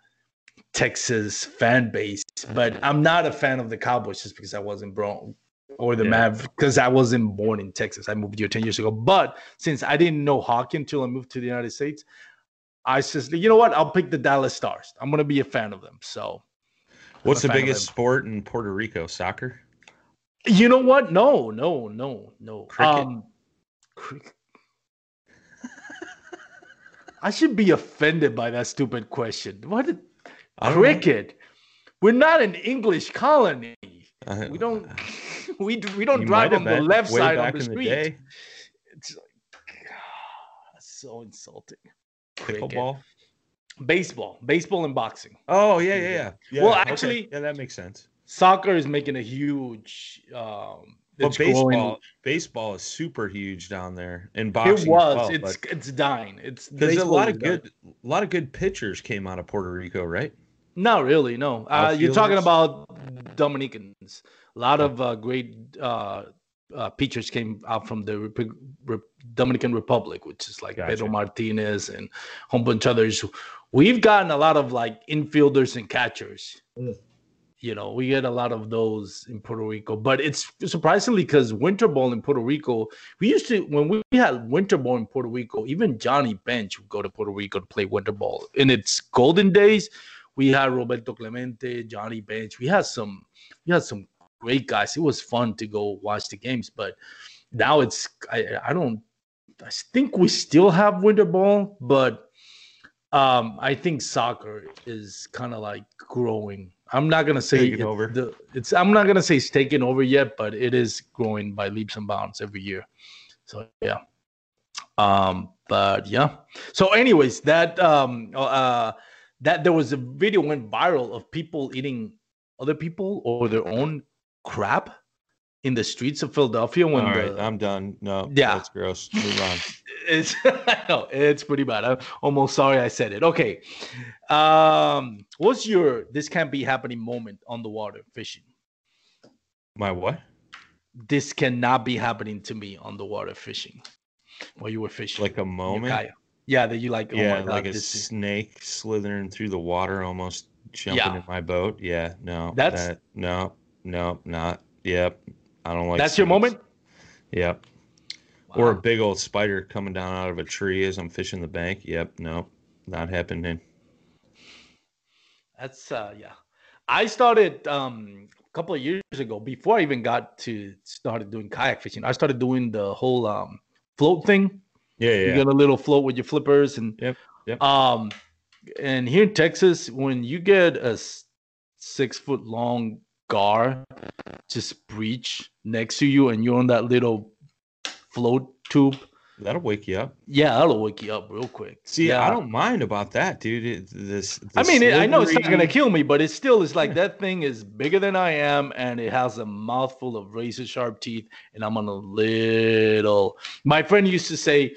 [SPEAKER 3] Texas fan base, but I'm not a fan of the Cowboys just because I wasn't born or the
[SPEAKER 1] Yeah.
[SPEAKER 3] Mav because I wasn't born in Texas. I moved here 10 years ago. But since I didn't know hockey until I moved to the United States, I just you know what? I'll pick the Dallas Stars. I'm gonna be a fan of them. So
[SPEAKER 1] What's the
[SPEAKER 3] I'm a fan of
[SPEAKER 1] biggest sport in Puerto Rico? Soccer.
[SPEAKER 3] You know what? No, no, no, no.
[SPEAKER 1] Cricket?
[SPEAKER 3] Um, *laughs* I should be offended by that stupid question. What? did-
[SPEAKER 1] I know.
[SPEAKER 3] Cricket? We're not an English colony.
[SPEAKER 1] Uh,
[SPEAKER 3] We don't. *laughs* We we don't drive on the left side
[SPEAKER 1] back
[SPEAKER 3] the street.
[SPEAKER 1] day.
[SPEAKER 3] It's like *sighs* so insulting. Cricket.
[SPEAKER 1] Pickleball.
[SPEAKER 3] Baseball, baseball, and boxing.
[SPEAKER 1] Oh yeah, yeah, yeah. yeah
[SPEAKER 3] Well,
[SPEAKER 1] okay.
[SPEAKER 3] actually-
[SPEAKER 1] yeah, that makes sense.
[SPEAKER 3] Soccer is making a huge. Um,
[SPEAKER 1] But
[SPEAKER 3] it's growing-
[SPEAKER 1] baseball, baseball is super huge down there, and boxing.
[SPEAKER 3] It
[SPEAKER 1] as
[SPEAKER 3] was.
[SPEAKER 1] well,
[SPEAKER 3] it's it's dying. It's
[SPEAKER 1] because a lot of
[SPEAKER 3] dying.
[SPEAKER 1] good, a lot of good pitchers came out of Puerto Rico, right?
[SPEAKER 3] Not really, no. Uh, you're talking about Dominicans. A lot of uh, great uh, uh, pitchers came out from the Repu- Re- Dominican Republic, which is like Pedro Martinez and a whole bunch of others. We've gotten a lot of like infielders and catchers.
[SPEAKER 1] Mm.
[SPEAKER 3] You know, we get a lot of those in Puerto Rico, but it's surprisingly because winter ball in Puerto Rico, we used to when we had winter ball in Puerto Rico, even Johnny Bench would go to Puerto Rico to play winter ball. In its golden days, we had Roberto Clemente, Johnny Bench. We had some, we had some great guys. It was fun to go watch the games, but now it's I, I don't I think we still have winter ball, but um I think soccer is kind of like growing. I'm not gonna say it-
[SPEAKER 1] over.
[SPEAKER 3] The, it's I'm not gonna say it's taking over yet, but it is growing by leaps and bounds every year. So yeah. Um, but yeah. So, anyways, that um uh that there was a video went viral of people eating other people or their own crap in the streets of Philadelphia when
[SPEAKER 1] All
[SPEAKER 3] the,
[SPEAKER 1] right, I'm done. No,
[SPEAKER 3] Yeah.
[SPEAKER 1] that's gross. Move on. *laughs*
[SPEAKER 3] it's *laughs* know it's pretty bad. I'm almost sorry I said it. Okay. Um what's your this can't be happening moment on the water fishing?
[SPEAKER 1] My what?
[SPEAKER 3] This cannot be happening to me on the water fishing. While you were fishing.
[SPEAKER 1] Like a moment?
[SPEAKER 3] Yeah, that you like, oh
[SPEAKER 1] yeah,
[SPEAKER 3] my god,
[SPEAKER 1] like a
[SPEAKER 3] this is
[SPEAKER 1] snake slithering through the water, almost jumping
[SPEAKER 3] Yeah.
[SPEAKER 1] in my boat. Yeah, no,
[SPEAKER 3] That's-
[SPEAKER 1] that, no, no, not. Yep, I don't like.
[SPEAKER 3] that's your moment?
[SPEAKER 1] Yep. Or a big old spider coming down out of a tree as I'm fishing the bank. Yep, no, not happening.
[SPEAKER 3] That's uh yeah. I started um a couple of years ago before I even got to started doing kayak fishing. I started doing the whole um float thing.
[SPEAKER 1] Yeah,
[SPEAKER 3] You
[SPEAKER 1] yeah,
[SPEAKER 3] get a little float with your flippers and
[SPEAKER 1] Yep, yep.
[SPEAKER 3] um and here in Texas when you get a 6 foot long gar just breach next to you and you're on that little float tube,
[SPEAKER 1] that'll wake you up.
[SPEAKER 3] yeah, that'll wake you up real quick.
[SPEAKER 1] See,
[SPEAKER 3] yeah.
[SPEAKER 1] I don't mind about that, dude. It, this,
[SPEAKER 3] I
[SPEAKER 1] the
[SPEAKER 3] mean, it, I know it's not gonna kill me, but it still is like *laughs* that thing is bigger than I am, and it has a mouthful of razor sharp teeth, and I'm on a little. My friend used to say,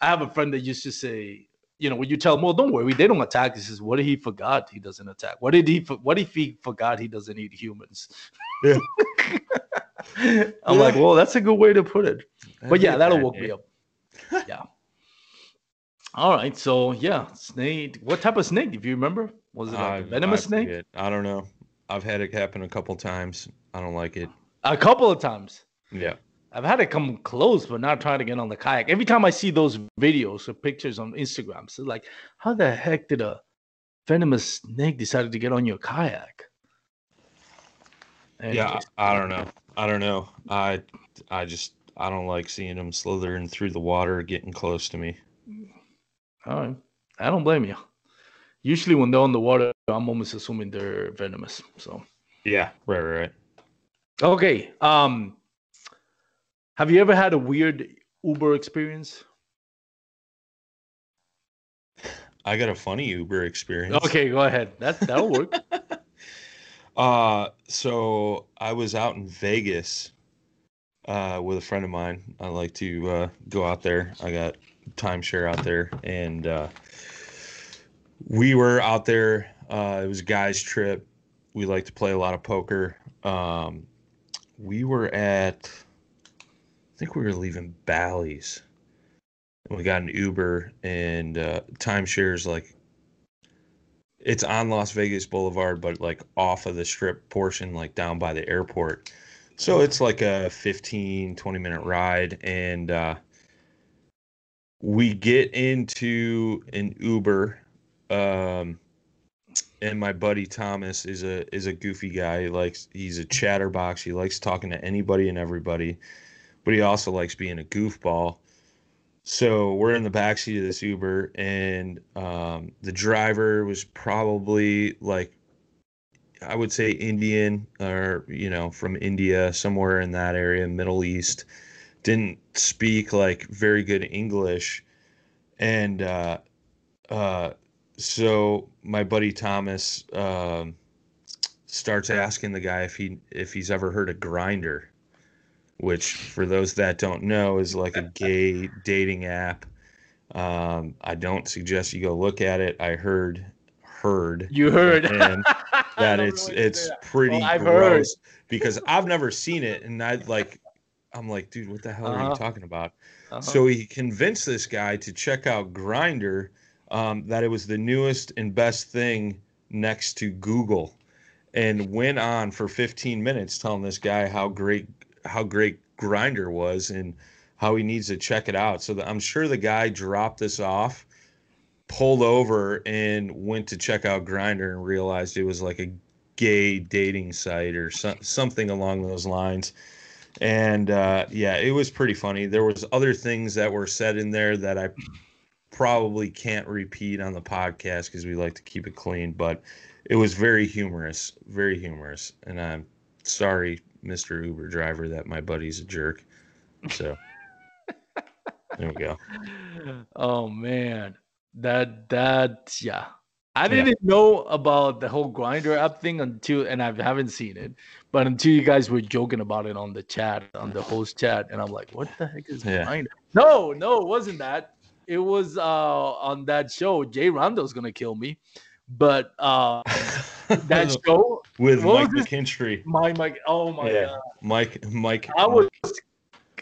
[SPEAKER 3] I have a friend that used to say, you know, when you tell him, well, don't worry, they don't attack. He says, what if he forgot he doesn't attack? What did he? What if he forgot he doesn't eat humans?
[SPEAKER 1] Yeah. *laughs*
[SPEAKER 3] I'm like, well, that's a good way to put it. But yeah, that'll woke me up. Yeah. All right. So yeah, snake. What type of snake? If you remember, was it like a venomous
[SPEAKER 1] I
[SPEAKER 3] snake?
[SPEAKER 1] I don't know. I've had it happen a couple times. I don't like it.
[SPEAKER 3] A couple of times.
[SPEAKER 1] Yeah.
[SPEAKER 3] I've had it come close, but not trying to get on the kayak. Every time I see those videos or pictures on Instagram, so like, how the heck did a venomous snake decide to get on your kayak?
[SPEAKER 1] Yeah,
[SPEAKER 3] Anyways,
[SPEAKER 1] I, I don't know. I don't know. I I just I don't like seeing them slithering through the water, getting close to me.
[SPEAKER 3] all right. I don't blame you. Usually, when they're on the water, I'm almost assuming they're venomous. So,
[SPEAKER 1] Yeah. Right. Right. right.
[SPEAKER 3] okay. Um, have you ever had a weird Uber experience?
[SPEAKER 1] I got a funny Uber experience.
[SPEAKER 3] Okay, go ahead. That that'll work. *laughs*
[SPEAKER 1] Uh, so I was out in Vegas uh, with a friend of mine. I like to uh, go out there. I got timeshare out there, and uh, we were out there. Uh, it was a guys' trip. We like to play a lot of poker. Um, we were at, think we were leaving Bally's. We got an Uber, and uh, timeshares like it's on Las Vegas Boulevard, but like off of the strip portion, like down by the airport. So it's like a 15, 20 minute ride. And uh, we get into an Uber. Um, and my buddy Thomas is a is a goofy guy. He likes he's a chatterbox. He likes talking to anybody and everybody, but he also likes being a goofball. So we're in the backseat of this Uber, and um, the driver was probably like, I would say Indian or you know from India, somewhere in that area, Middle East. Didn't speak like very good English, and uh, uh, so my buddy Thomas um, starts asking the guy if he if he's ever heard of Grindr which for those that don't know is like a gay dating app. Um, I don't suggest you go look at it. I heard heard
[SPEAKER 3] You heard *laughs*
[SPEAKER 1] that it's it's
[SPEAKER 3] say.
[SPEAKER 1] pretty
[SPEAKER 3] Well,
[SPEAKER 1] gross because I've never seen it and I like I'm like, dude, what the hell are
[SPEAKER 3] Uh-huh.
[SPEAKER 1] you talking about?
[SPEAKER 3] Uh-huh.
[SPEAKER 1] So he convinced this guy to check out Grindr, um, that it was the newest and best thing next to Google, and went on for 15 minutes telling this guy how great how great Grindr was and how he needs to check it out. So that I'm sure the guy dropped this off, pulled over, and went to check out Grindr and realized it was like a gay dating site or so, something along those lines and uh, yeah, it was pretty funny. There was other things that were said in there that I probably can't repeat on the podcast because we like to keep it clean, but it was very humorous, very humorous. And I'm sorry, Mr. Uber driver, that my buddy's a jerk. So *laughs* there we go.
[SPEAKER 3] Oh man, that that yeah. I
[SPEAKER 1] Yeah.
[SPEAKER 3] didn't know about the whole Grindr app thing until, and I haven't seen it, but until you guys were joking about it on the chat, on the host chat, and I'm like, what the heck is
[SPEAKER 1] Yeah.
[SPEAKER 3] Grindr? No, no, it wasn't that. It was uh on that show. Jay Rondo's gonna kill me, but uh that *laughs* show,
[SPEAKER 1] with Mike McKinstry.
[SPEAKER 3] my my, oh my
[SPEAKER 1] Yeah,
[SPEAKER 3] god,
[SPEAKER 1] Mike, Mike.
[SPEAKER 3] I was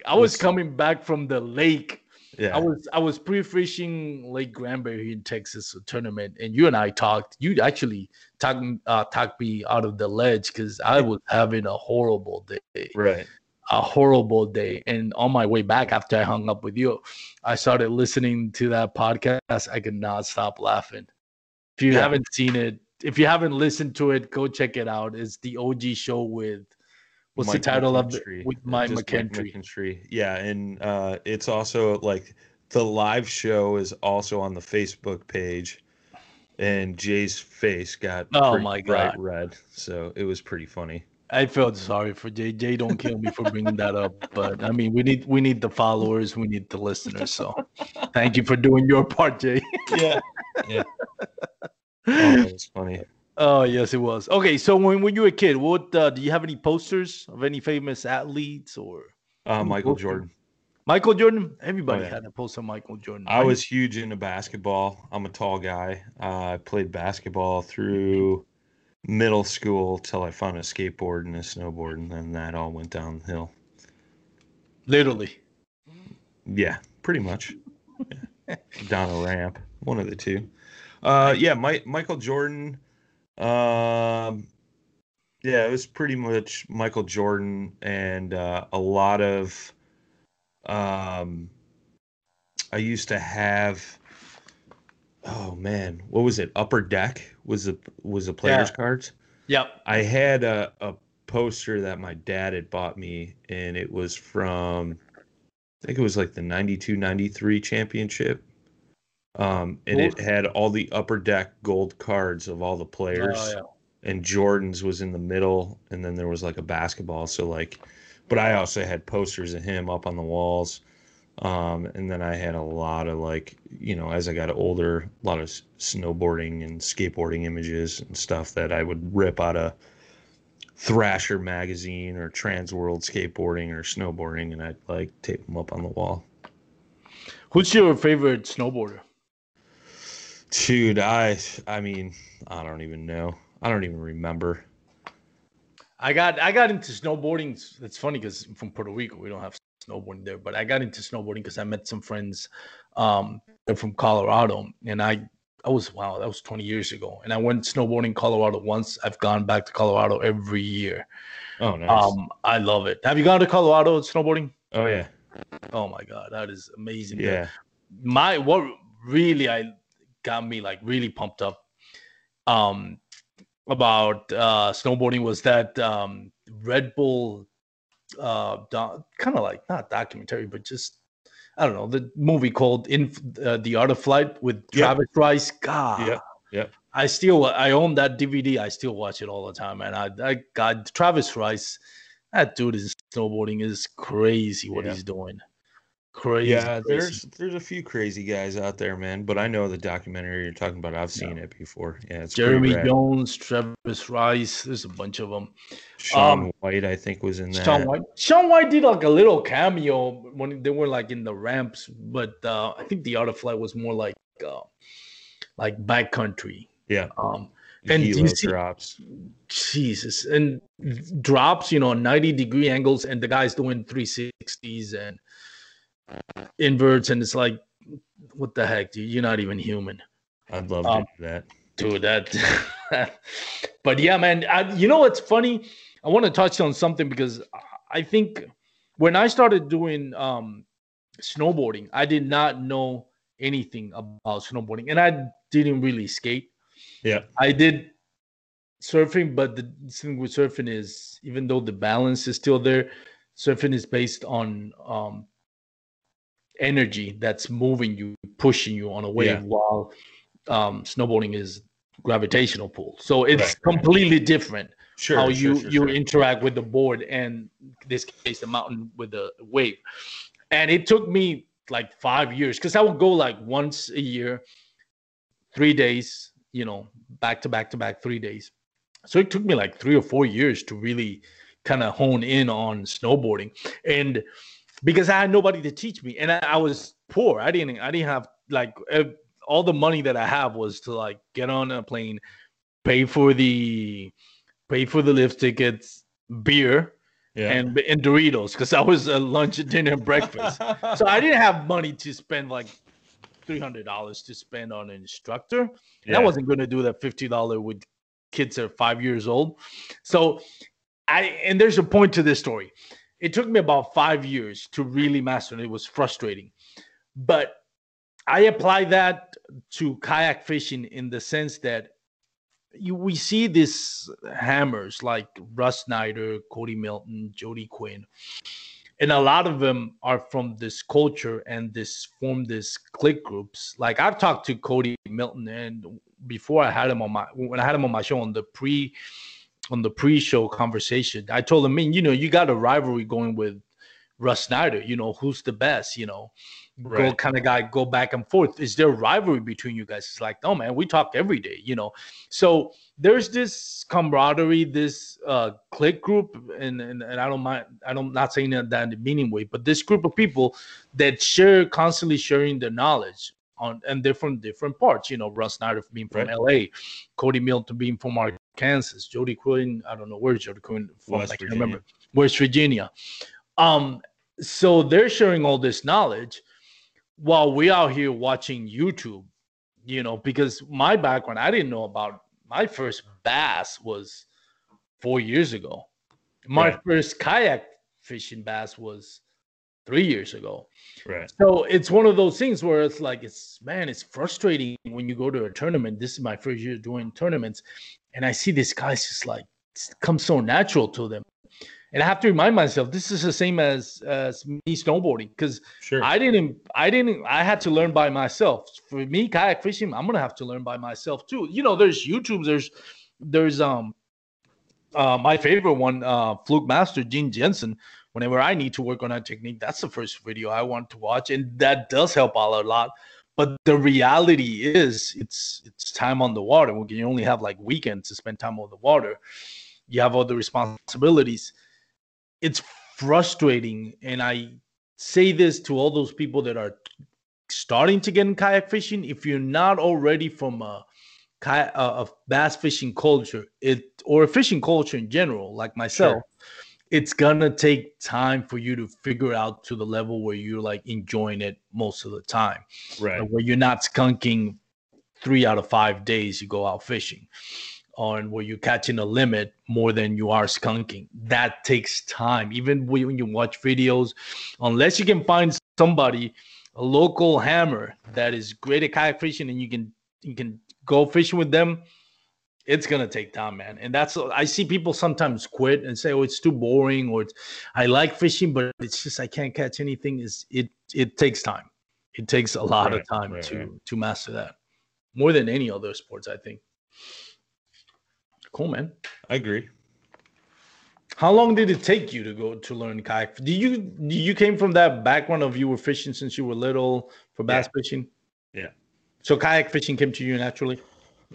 [SPEAKER 3] I was
[SPEAKER 1] was-
[SPEAKER 3] coming back from the lake
[SPEAKER 1] yeah,
[SPEAKER 3] I was I was pre-fishing Lake Granbury in Texas a tournament, and you and I talked. You actually talked uh, talked me out of the ledge because I was having a horrible day,
[SPEAKER 1] right.
[SPEAKER 3] a horrible day. And on my way back after I hung up with you, I started listening to that podcast. I could not stop laughing. If you
[SPEAKER 1] Yeah.
[SPEAKER 3] haven't seen it, if you haven't listened to it, go check it out. It's the OG show with what's
[SPEAKER 1] Mike
[SPEAKER 3] the title of
[SPEAKER 1] McKinstry.
[SPEAKER 3] with Mike
[SPEAKER 1] just
[SPEAKER 3] McKinstry.
[SPEAKER 1] McKinstry. Yeah, and uh, it's also like the live show is also on the Facebook page, and Jay's face got
[SPEAKER 3] Oh my
[SPEAKER 1] bright
[SPEAKER 3] God.
[SPEAKER 1] red, so it was pretty funny.
[SPEAKER 3] I felt sorry for Jay. Jay, don't kill me for bringing that up. But I mean, we need we need the followers, we need the listeners. So, thank you for doing your part, Jay.
[SPEAKER 1] Yeah, yeah. *laughs* Oh, was funny.
[SPEAKER 3] Oh yes, it was. Okay, so when when you were a kid, what uh, do you have any posters of any famous athletes or
[SPEAKER 1] Uh, Michael
[SPEAKER 3] poster.
[SPEAKER 1] Jordan.
[SPEAKER 3] Michael Jordan? Everybody
[SPEAKER 1] Oh, yeah.
[SPEAKER 3] had a poster of Michael Jordan.
[SPEAKER 1] I was huge into basketball. I'm a tall guy. Uh, I played basketball through middle school till I found a skateboard and a snowboard, and then that all went downhill.
[SPEAKER 3] Literally.
[SPEAKER 1] Yeah, pretty much. Yeah. *laughs* Down a ramp, one of the two. Uh, yeah, My, Michael Jordan. Um, yeah, it was pretty much Michael Jordan and uh, a lot of. Um, I used to have. Oh man, what was it? Upper Deck was a was a player's
[SPEAKER 3] Yeah.
[SPEAKER 1] cards.
[SPEAKER 3] Yep.
[SPEAKER 1] I had a, a poster that my dad had bought me, and it was from, I think it was like the 92 93 championship. Um, and it had all the upper deck gold cards of all the players,
[SPEAKER 3] Oh, yeah.
[SPEAKER 1] and Jordan's was in the middle, and then there was like a basketball. So, like, but I also had posters of him up on the walls. Um, and then I had a lot of like, you know, as I got older, a lot of s- snowboarding and skateboarding images and stuff that I would rip out of Thrasher magazine or Trans World skateboarding or snowboarding, and I'd like tape them up on the wall.
[SPEAKER 3] Who's your favorite snowboarder?
[SPEAKER 1] Dude, I, I mean, I don't even know. I don't even remember.
[SPEAKER 3] I got I got into snowboarding. It's funny because from Puerto Rico, we don't have snowboarding there, but I got into snowboarding because I met some friends um from Colorado, and I I was wow that was 20 years ago, and I went snowboarding Colorado once. I've gone back to Colorado every year.
[SPEAKER 1] Oh, nice.
[SPEAKER 3] Um, I love it. Have you gone to Colorado snowboarding?
[SPEAKER 1] oh yeah,
[SPEAKER 3] Oh my god, that is amazing.
[SPEAKER 1] yeah.
[SPEAKER 3] my what really I got me like really pumped up um about uh snowboarding was that um Red Bull uh do- kind of like not documentary but just I don't know the movie called in uh, the art of flight with
[SPEAKER 1] Yep.
[SPEAKER 3] Travis Rice god
[SPEAKER 1] yeah, yep.
[SPEAKER 3] I still I own that DVD I still watch it all the time and I I God Travis Rice that dude is snowboarding is crazy what
[SPEAKER 1] Yeah.
[SPEAKER 3] he's doing crazy
[SPEAKER 1] Yeah,
[SPEAKER 3] crazy.
[SPEAKER 1] there's there's a few crazy guys out there, man. But I know the documentary you're talking about. I've seen it before. Yeah, it's
[SPEAKER 3] Jeremy. Jones, Travis Rice. There's a bunch of them.
[SPEAKER 1] Shaun
[SPEAKER 3] um,
[SPEAKER 1] White, I think, was in that.
[SPEAKER 3] Shaun White. Shaun White did like a little cameo when they were like in the ramps, but uh, I think the other Flight was more like uh, like backcountry.
[SPEAKER 1] Yeah,
[SPEAKER 3] Um, and
[SPEAKER 1] Hilo
[SPEAKER 3] see-
[SPEAKER 1] drops.
[SPEAKER 3] Jesus, and drops, you know, 90 degree angles, and the guy's doing 360s and inverts, and it's like, what the heck, dude? You're not even human.
[SPEAKER 1] I'd love
[SPEAKER 3] um,
[SPEAKER 1] to do that.
[SPEAKER 3] dude that *laughs* but yeah man I, you know what's funny i want to touch on something because I- i think when i started doing um snowboarding i did not know anything about snowboarding and i didn't really skate
[SPEAKER 1] Yeah,
[SPEAKER 3] i did surfing but the thing with surfing is even though the balance is still there surfing is based on um energy that's moving you pushing you on a wave
[SPEAKER 1] Yeah.
[SPEAKER 3] while um snowboarding is gravitational pull so it's
[SPEAKER 1] Right.
[SPEAKER 3] completely different
[SPEAKER 1] sure.
[SPEAKER 3] how you
[SPEAKER 1] sure,
[SPEAKER 3] you
[SPEAKER 1] sure.
[SPEAKER 3] interact with the board and in this case the mountain with the wave and it took me like five years because i would go like once a year three days you know back to back to back three days so it took me like three or four years to really kind of hone in on snowboarding and because i had nobody to teach me and i, I was poor i didn't i didn't have like all the money that i have was to like get on a plane pay for the pay for the lift tickets beer
[SPEAKER 1] yeah.
[SPEAKER 3] and and doritos because that was a lunch dinner and breakfast *laughs* so I didn't have money to spend like three hundred dollars to spend on an instructor. And
[SPEAKER 1] Yeah.
[SPEAKER 3] I wasn't going to do that fifty dollar with kids that are five years old. So I and there's a point to this story. It took me about five years to really master it. It was frustrating, but I apply that to kayak fishing in the sense that you we see these hammers like Russ Snyder, Cody Milton, Jody Quinn, and a lot of them are from this culture and this form this click groups. Like I've talked to Cody Milton, and before I had him on my when I had him on my show on the pre on the pre-show conversation, I told him, man, you know, you got a rivalry going with Russ Snyder. You know, who's the best? You know, go kind of guy go back and forth. Is there a rivalry between you guys? It's like, no, man, we talk every day. You know, so there's this camaraderie, this uh click group, and and, and I don't mind. I don't not saying that, that in a meaning way, but this group of people that share constantly sharing their knowledge on and they're from different parts. You know, Russ Snyder being from
[SPEAKER 1] Right.
[SPEAKER 3] L.A., Cody Milton being from Arkansas, Jody Quinn. I don't know where Jody Quinn from.
[SPEAKER 1] West
[SPEAKER 3] I can't
[SPEAKER 1] Virginia.
[SPEAKER 3] remember. West Virginia. Um, so they're sharing all this knowledge while we out here watching YouTube. You know, because my background, I didn't know about my first bass was four years ago. My
[SPEAKER 1] Right.
[SPEAKER 3] first kayak fishing bass was three years ago.
[SPEAKER 1] Right.
[SPEAKER 3] So it's one of those things where it's like it's man, it's frustrating when you go to a tournament. This is my first year doing tournaments, and I see these guys just like come so natural to them. And I have to remind myself this is the same as as me snowboarding because
[SPEAKER 1] Sure.
[SPEAKER 3] I didn't I didn't I had to learn by myself. For me, kayak fishing, I'm gonna have to learn by myself too. You know, there's YouTube's, there's there's um uh my favorite one, uh Fluke Master Gene Jensen. Whenever I need to work on a technique, that's the first video I want to watch, and that does help out a lot. But the reality is, it's it's time on the water. When you only have like weekends to spend time on the water, you have other responsibilities. It's frustrating, and I say this to all those people that are starting to get in kayak fishing. If you're not already from a kayak, a bass fishing culture, it or a fishing culture in general, like myself, it's gonna take time for you to figure out to the level where you're like enjoying it most of the time,
[SPEAKER 1] right.
[SPEAKER 3] where you're not skunking three out of five days you go out fishing on where you're catching a limit more than you are skunking. That takes time. Even when you watch videos, unless you can find somebody, a local hammer that is great at kayak fishing, and you can you can go fishing with them. It's gonna take time, man. And that's I see people sometimes quit and say, "Oh, it's too boring," or it's, "I like fishing, but it's just I can't catch anything." Is it? It takes time. It takes a lot
[SPEAKER 1] Right,
[SPEAKER 3] of time
[SPEAKER 1] right,
[SPEAKER 3] to
[SPEAKER 1] right.
[SPEAKER 3] to master that, more than any other sports, I think. Cool, man.
[SPEAKER 1] I agree.
[SPEAKER 3] How long did it take you to go to learn kayak? Do you do you came from that background of you were fishing since you were little for bass fishing?
[SPEAKER 1] Yeah.
[SPEAKER 3] So kayak fishing came to you naturally.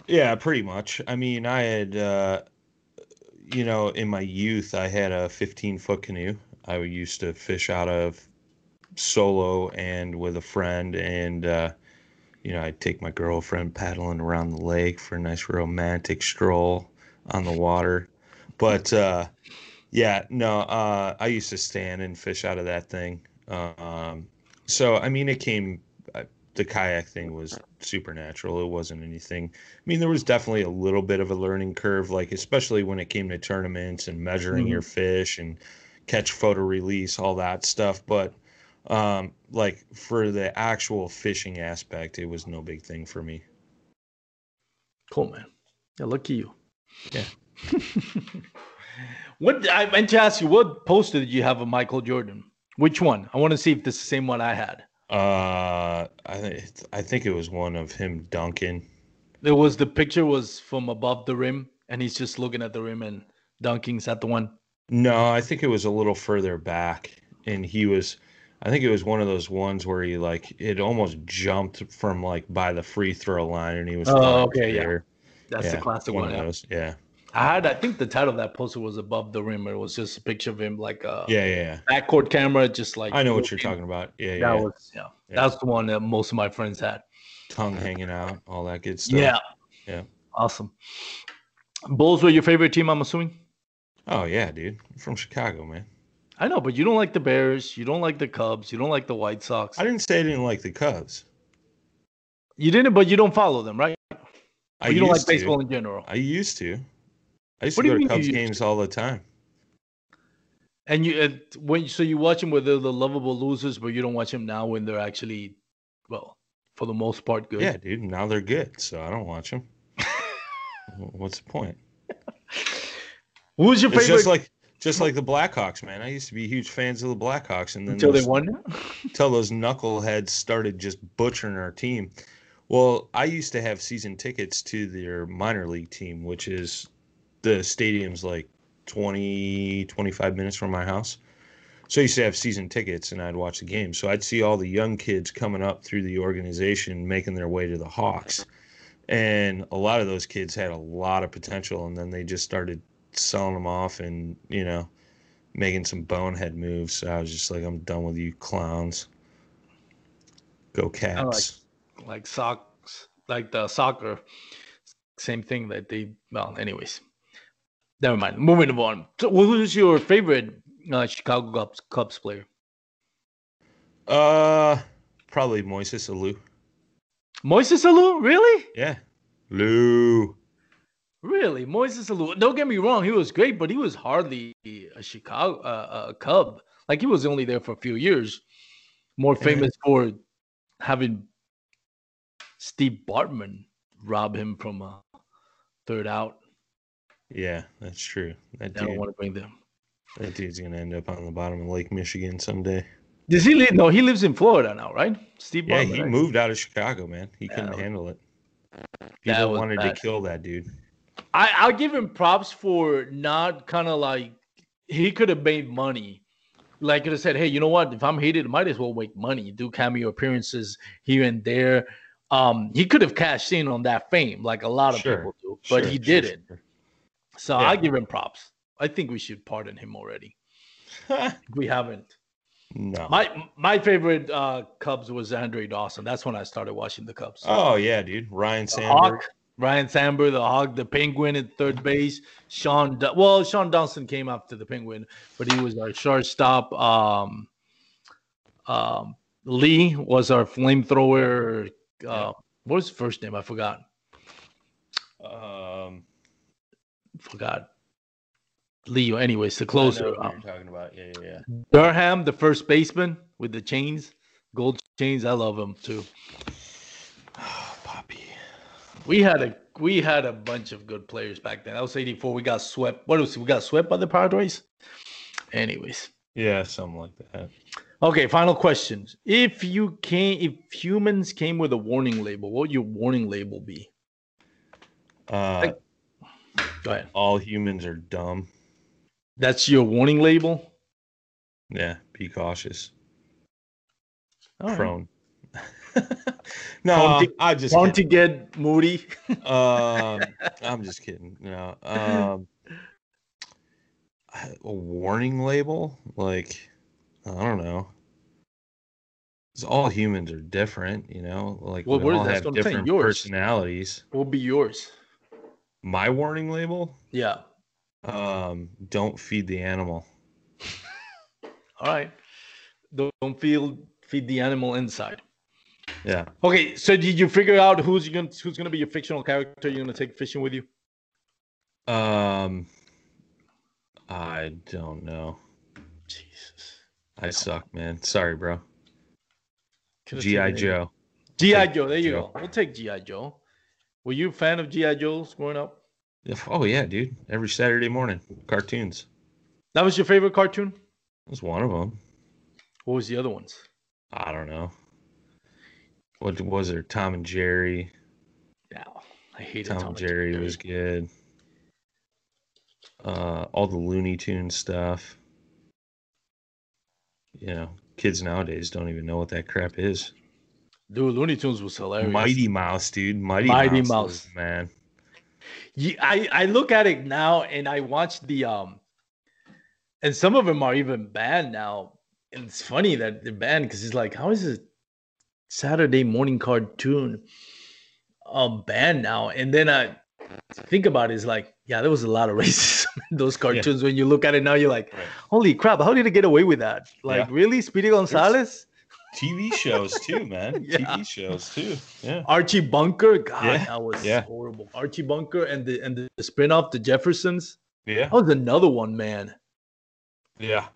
[SPEAKER 1] Yeah, pretty much. I mean, I had, uh, you know, in my youth, I had a 15 foot canoe. I used to fish out of solo and with a friend, and uh, you know, I'd take my girlfriend paddling around the lake for a nice romantic stroll on the water. But uh, yeah, no, uh, I used to stand and fish out of that thing. Um, so I mean, it came. The kayak thing was supernatural. It wasn't anything. I mean, there was definitely a little bit of a learning curve, like especially when it came to tournaments and measuring
[SPEAKER 3] Mhm.
[SPEAKER 1] your fish and catch, photo, release, all that stuff. But um, like for the actual fishing aspect, it was no big thing for me.
[SPEAKER 3] Cool, man. Yeah, look at you.
[SPEAKER 1] Yeah. *laughs*
[SPEAKER 3] what I meant to ask you, what poster did you have of Michael Jordan? Which one? I want to see if this is the same one I had.
[SPEAKER 1] Uh, I think I think it was one of him dunking.
[SPEAKER 3] It was the picture was from above the rim, and he's just looking at the rim and dunking. Is that the one?
[SPEAKER 1] No, I think it was a little further back, and he was. I think it was one of those ones where he like it almost jumped from like by the free throw line, and he was.
[SPEAKER 3] Oh, okay, yeah.
[SPEAKER 1] there.
[SPEAKER 3] That's the classic
[SPEAKER 1] one
[SPEAKER 3] one. yeah.
[SPEAKER 1] Yeah,
[SPEAKER 3] I had, I think the title of that poster was above the rim. It was just a picture of him, like uh, a
[SPEAKER 1] yeah, yeah.
[SPEAKER 3] backcourt camera, just like
[SPEAKER 1] I know what you're talking about. Yeah,
[SPEAKER 3] That
[SPEAKER 1] yeah.
[SPEAKER 3] was yeah,
[SPEAKER 1] Yeah.
[SPEAKER 3] that's the one that most of my friends had.
[SPEAKER 1] Tongue hanging out, all that good stuff.
[SPEAKER 3] Yeah,
[SPEAKER 1] Yeah.
[SPEAKER 3] awesome. Bulls were your favorite team, I'm assuming.
[SPEAKER 1] Oh yeah, dude. I'm from Chicago, man.
[SPEAKER 3] I know, but you don't like the Bears, you don't like the Cubs, you don't like the White Sox.
[SPEAKER 1] I didn't say I didn't like the Cubs.
[SPEAKER 3] You didn't, but you don't follow them, right?
[SPEAKER 1] I
[SPEAKER 3] you don't like
[SPEAKER 1] to.
[SPEAKER 3] baseball in general.
[SPEAKER 1] I used to. I used
[SPEAKER 3] What
[SPEAKER 1] to go to Cubs games all the time.
[SPEAKER 3] And you uh, when so you watch them they're the lovable losers, but you don't watch them now when they're actually, well, for the most part, good.
[SPEAKER 1] Yeah, dude. Now they're good, so I don't watch them. *laughs* What's the point?
[SPEAKER 3] Who's your
[SPEAKER 1] It's
[SPEAKER 3] favorite
[SPEAKER 1] just like just like the Blackhawks, man. I used to be huge fans of the Blackhawks, and then
[SPEAKER 3] until they won?
[SPEAKER 1] until those knuckleheads started just butchering our team. Well, I used to have season tickets to their minor league team, which is the stadium's like 20, 25 minutes from my house. So I used to have season tickets and I'd watch the game. So I'd see all the young kids coming up through the organization making their way to the Hawks. And a lot of those kids had a lot of potential and then they just started selling them off and, you know, making some bonehead moves. So I was just like, I'm done with you clowns. Go Caps.
[SPEAKER 3] like socks, like the soccer, same thing that they. Well, anyways, never mind. Moving on. So, who's your favorite uh, Chicago Cubs Cubs player?
[SPEAKER 1] Uh, probably Moises Alou.
[SPEAKER 3] Moises Alou, really?
[SPEAKER 1] Yeah, Lou.
[SPEAKER 3] Really, Moises Alou. Don't get me wrong, he was great, but he was hardly a Chicago uh, a Cub. Like he was only there for a few years. More
[SPEAKER 1] Yeah.
[SPEAKER 3] famous for having Steve Bartman rob him from a third out.
[SPEAKER 1] Yeah, that's true. That
[SPEAKER 3] I don't want to bring them.
[SPEAKER 1] that dude's gonna end up on the bottom of Lake Michigan someday.
[SPEAKER 3] Does he live? No, he lives in Florida now, right? Steve
[SPEAKER 1] Yeah, he
[SPEAKER 3] right?
[SPEAKER 1] moved out of Chicago, man. He
[SPEAKER 3] Yeah,
[SPEAKER 1] couldn't
[SPEAKER 3] was-
[SPEAKER 1] handle it. People wanted
[SPEAKER 3] bad.
[SPEAKER 1] to kill that dude.
[SPEAKER 3] I, I'll give him props for not kind of like he could have made money. Like could have said, hey, you know what? If I'm hated, I might as well make money, do cameo appearances here and there. Um, he could have cashed in on that fame, like a lot of
[SPEAKER 1] Sure,
[SPEAKER 3] people do, but
[SPEAKER 1] Sure,
[SPEAKER 3] he didn't.
[SPEAKER 1] sure.
[SPEAKER 3] So
[SPEAKER 1] Yeah.
[SPEAKER 3] I give him props. I think we should pardon him already. *laughs* We haven't.
[SPEAKER 1] no.
[SPEAKER 3] My my favorite uh Cubs was Andre Dawson. That's when I started watching the Cubs.
[SPEAKER 1] oh yeah, dude.
[SPEAKER 3] Ryne
[SPEAKER 1] Sandberg.
[SPEAKER 3] Ryne Sandberg, the Hog, the Penguin at third base. Sean, Du- well, Sean Dawson came after the Penguin, but he was our shortstop. Um, um, Lee was our flamethrower. Uh, what was his first name? I forgot.
[SPEAKER 1] Um,
[SPEAKER 3] Forgot. Leo. Anyways, the closer. Um,
[SPEAKER 1] talking about. Yeah, yeah, yeah.
[SPEAKER 3] Durham, the first baseman with the chains, gold chains. I love him too.
[SPEAKER 1] Oh, *sighs* Poppy.
[SPEAKER 3] We had a we had a bunch of good players back then. I was '84. We got swept. What was we got swept by the Padres? Anyways,
[SPEAKER 1] Yeah, something like that.
[SPEAKER 3] okay. Final questions. If you came, if humans came with a warning label, what would your warning label be?
[SPEAKER 1] Uh,
[SPEAKER 3] Go ahead.
[SPEAKER 1] all humans are dumb.
[SPEAKER 3] That's your warning label.
[SPEAKER 1] Yeah, be cautious.
[SPEAKER 3] All right.
[SPEAKER 1] Prone. *laughs* no,
[SPEAKER 3] Prone to-
[SPEAKER 1] I just want
[SPEAKER 3] to get moody. *laughs*
[SPEAKER 1] um, I'm just kidding. No, um, a warning label, like I don't know. 'Cause all humans are different, you know. Like
[SPEAKER 3] Well,
[SPEAKER 1] we all have
[SPEAKER 3] That's what I'm saying.
[SPEAKER 1] different
[SPEAKER 3] Yours.
[SPEAKER 1] personalities.
[SPEAKER 3] What would be yours?
[SPEAKER 1] My warning label:
[SPEAKER 3] Yeah.
[SPEAKER 1] um, don't feed the animal. *laughs*
[SPEAKER 3] All right. Don't feel feed the animal inside.
[SPEAKER 1] Yeah.
[SPEAKER 3] Okay, so did you figure out who's gonna who's gonna be your fictional character you're gonna take fishing with you?
[SPEAKER 1] Um, I don't know.
[SPEAKER 3] Jesus.
[SPEAKER 1] I suck, man. Sorry, bro. GI. Joe.
[SPEAKER 3] GI Joe. There you
[SPEAKER 1] Joe.
[SPEAKER 3] go. We'll take GI Joe. Were you a fan of GI Joe's growing up?
[SPEAKER 1] Oh yeah, dude. Every Saturday morning, cartoons.
[SPEAKER 3] That was your favorite cartoon.
[SPEAKER 1] That's one of them.
[SPEAKER 3] What was the other ones?
[SPEAKER 1] I don't know. What was there? Tom and Jerry.
[SPEAKER 3] Yeah, I hated
[SPEAKER 1] Tom, and Jerry, was good. Uh, all the Looney Tune stuff. You know, kids nowadays don't even know what that crap is.
[SPEAKER 3] Dude, Looney Tunes was hilarious.
[SPEAKER 1] Mighty Mouse, dude. Mighty,
[SPEAKER 3] Mighty
[SPEAKER 1] Mouse,
[SPEAKER 3] Mouse.
[SPEAKER 1] was- man.
[SPEAKER 3] Yeah, I I look at it now and I watch the um, and some of them are even banned now. And it's funny that they're banned because it's like, how is a Saturday morning cartoon um banned now? And then I think about it, it's like, yeah, there was a lot of *laughs* racism in those cartoons. When you look at it now, you're like, holy crap, how did it get away with that? Like,
[SPEAKER 1] Yeah.
[SPEAKER 3] really, Speedy Gonzalez,
[SPEAKER 1] TV shows too, man. *laughs*
[SPEAKER 3] Yeah.
[SPEAKER 1] TV shows too. Yeah.
[SPEAKER 3] Archie Bunker, God,
[SPEAKER 1] Yeah,
[SPEAKER 3] that was
[SPEAKER 1] yeah.
[SPEAKER 3] horrible. Archie Bunker and the and the, the spin-off, the Jeffersons.
[SPEAKER 1] Yeah.
[SPEAKER 3] That was another one, man.
[SPEAKER 1] Yeah.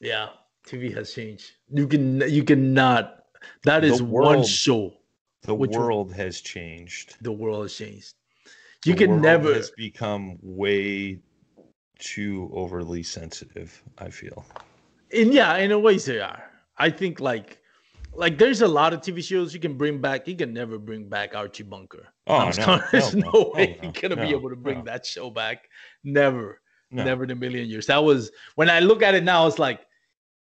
[SPEAKER 3] Yeah, TV has changed. You can you cannot. That
[SPEAKER 1] is
[SPEAKER 3] is one
[SPEAKER 1] world-
[SPEAKER 3] show.
[SPEAKER 1] The
[SPEAKER 3] Which one?
[SPEAKER 1] world has changed.
[SPEAKER 3] The world has changed. You
[SPEAKER 1] The
[SPEAKER 3] can
[SPEAKER 1] world
[SPEAKER 3] never.
[SPEAKER 1] has become way too overly sensitive, I feel.
[SPEAKER 3] And yeah, in a ways they are. I think like like there's a lot of TV shows you can bring back. You can never bring back Archie Bunker.
[SPEAKER 1] Oh,
[SPEAKER 3] I'm
[SPEAKER 1] no,
[SPEAKER 3] sorry, There's no,
[SPEAKER 1] no.
[SPEAKER 3] way
[SPEAKER 1] Oh,
[SPEAKER 3] you're
[SPEAKER 1] no,
[SPEAKER 3] gonna be able to bring
[SPEAKER 1] no.
[SPEAKER 3] that show back. Never.
[SPEAKER 1] No.
[SPEAKER 3] Never in a million years. That was when I look at it now, it's like,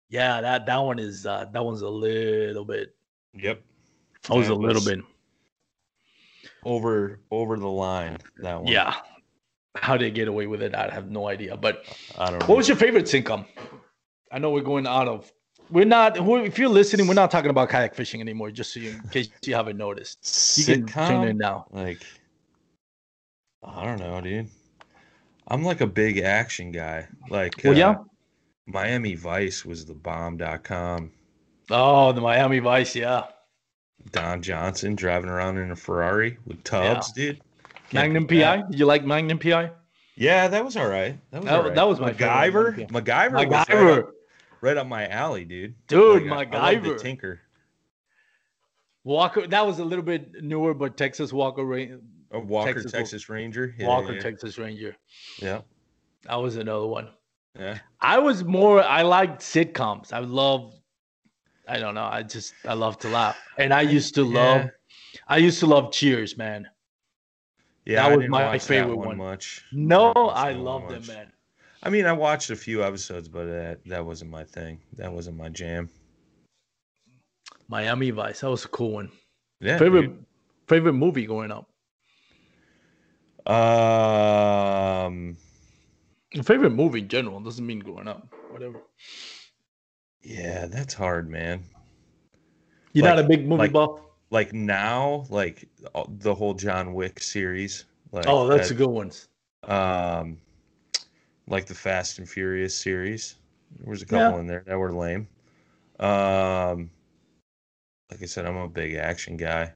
[SPEAKER 3] yeah, that that one is uh that one's a little bit
[SPEAKER 1] Yep.
[SPEAKER 3] that was
[SPEAKER 1] That
[SPEAKER 3] a little
[SPEAKER 1] was
[SPEAKER 3] bit
[SPEAKER 1] over over the line. That one.
[SPEAKER 3] yeah. How did they get away with it, I have no idea. But
[SPEAKER 1] I don't know.
[SPEAKER 3] What was your favorite sitcom? I know we're going out of we're not. If you're listening, we're not talking about kayak fishing anymore. Just so you, in case you haven't noticed, you can tune in now.
[SPEAKER 1] Like, I don't know, dude. I'm like a big action guy. Like,
[SPEAKER 3] Well,
[SPEAKER 1] uh,
[SPEAKER 3] yeah.
[SPEAKER 1] Miami Vice was the bomb.com.
[SPEAKER 3] Oh, the Miami Vice, yeah.
[SPEAKER 1] Don Johnson driving around in a Ferrari with tubs, dude. Can't
[SPEAKER 3] Magnum. PI. Did you like Magnum PI?
[SPEAKER 1] Yeah, that was all right. That was,
[SPEAKER 3] That-
[SPEAKER 1] all right.
[SPEAKER 3] that was my
[SPEAKER 1] MacGyver. MacGyver. was right
[SPEAKER 3] MacGyver.
[SPEAKER 1] Right up my alley, dude.
[SPEAKER 3] Dude,
[SPEAKER 1] Like, I- I the
[SPEAKER 3] MacGyver.
[SPEAKER 1] Tinker.
[SPEAKER 3] Walker. That was a little bit newer, but Texas Walker, Ra-
[SPEAKER 1] A Walker
[SPEAKER 3] Texas
[SPEAKER 1] Texas, Ranger. Yeah,
[SPEAKER 3] Walker
[SPEAKER 1] yeah,
[SPEAKER 3] Texas Ranger.
[SPEAKER 1] Yeah.
[SPEAKER 3] That was another one.
[SPEAKER 1] Yeah.
[SPEAKER 3] I was more. I liked sitcoms. I love. I don't know. I just I love to laugh, and I used to love. I used to love Cheers, man.
[SPEAKER 1] Yeah,
[SPEAKER 3] That
[SPEAKER 1] I
[SPEAKER 3] was my favorite
[SPEAKER 1] one
[SPEAKER 3] one.
[SPEAKER 1] much.
[SPEAKER 3] No, I
[SPEAKER 1] that one
[SPEAKER 3] love them, man.
[SPEAKER 1] I mean, I watched a few episodes, but that that wasn't my thing. That wasn't my jam.
[SPEAKER 3] Miami Vice. That was a cool one.
[SPEAKER 1] Yeah.
[SPEAKER 3] favorite
[SPEAKER 1] dude.
[SPEAKER 3] favorite movie growing up.
[SPEAKER 1] Um.
[SPEAKER 3] Favorite movie in general doesn't mean growing up. Whatever.
[SPEAKER 1] Yeah, that's hard, man.
[SPEAKER 3] You're
[SPEAKER 1] Like-
[SPEAKER 3] not a big movie
[SPEAKER 1] like-
[SPEAKER 3] buff.
[SPEAKER 1] Like now, like uh, the whole John Wick series. Like
[SPEAKER 3] Oh, that's a good one.
[SPEAKER 1] Um, like the Fast and Furious series. There was a couple
[SPEAKER 3] Yeah.
[SPEAKER 1] in there that were lame. Um, like I said, I'm a big action guy.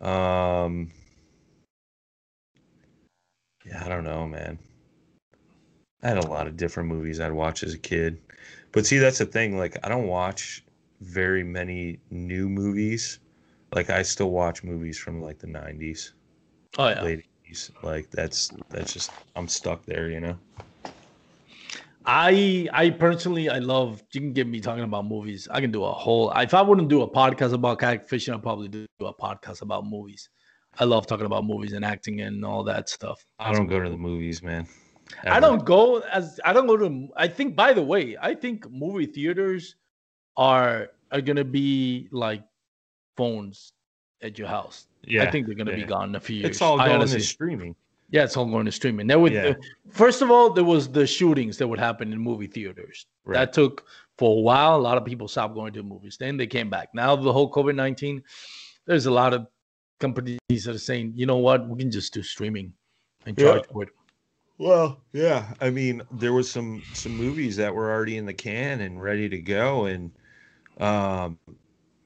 [SPEAKER 1] Um, yeah, I don't know, man. I had a lot of different movies I'd watch as a kid, but see, that's the thing. Like, I don't watch very many new movies. Like, I still watch movies from like the '90s
[SPEAKER 3] Oh yeah.
[SPEAKER 1] late 80s. Like that's that's just I'm stuck there, you know.
[SPEAKER 3] I I personally I love you can get me talking about movies. I can do a whole if I wouldn't do a podcast about kayak fishing, I'd probably do a podcast about movies. I love talking about movies and acting and all that stuff.
[SPEAKER 1] I don't go to the movies, man.
[SPEAKER 3] I don't go as I don't go to I think by the way, I think movie theaters are are gonna be like phones at your house.
[SPEAKER 1] Yeah,
[SPEAKER 3] I think they're gonna be gone in a few years.
[SPEAKER 1] it's all going to streaming.
[SPEAKER 3] Yeah, it's all going to streaming. There would
[SPEAKER 1] Yeah.
[SPEAKER 3] first of all, there was the shootings that would happen in movie theaters.
[SPEAKER 1] Right.
[SPEAKER 3] That took for a while. A lot of people stopped going to movies. Then they came back. Now the whole COVID nineteen, there's a lot of companies that are saying, you know what, we can just do streaming and
[SPEAKER 1] Yeah.
[SPEAKER 3] charge for it.
[SPEAKER 1] Well, yeah. I mean, there was some some movies that were already in the can and ready to go, and um,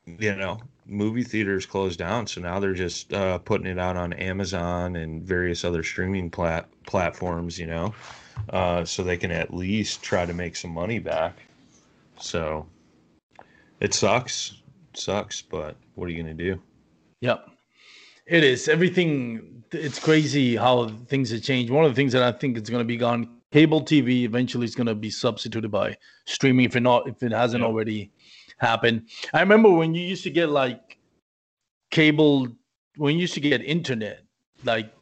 [SPEAKER 1] you know, movie theaters closed down, so now they're just uh, putting it out on Amazon and various other streaming plat platforms. You know, uh, so they can at least try to make some money back. So it sucks, sucks, but what are you gonna do?
[SPEAKER 3] Yep. It is. Everything it's crazy how things have changed. One of the things that I think is gonna be gone, cable TV eventually is gonna be substituted by streaming if it not if it hasn't
[SPEAKER 1] Yep.
[SPEAKER 3] already happened. I remember when you used to get like cable when you used to get internet, like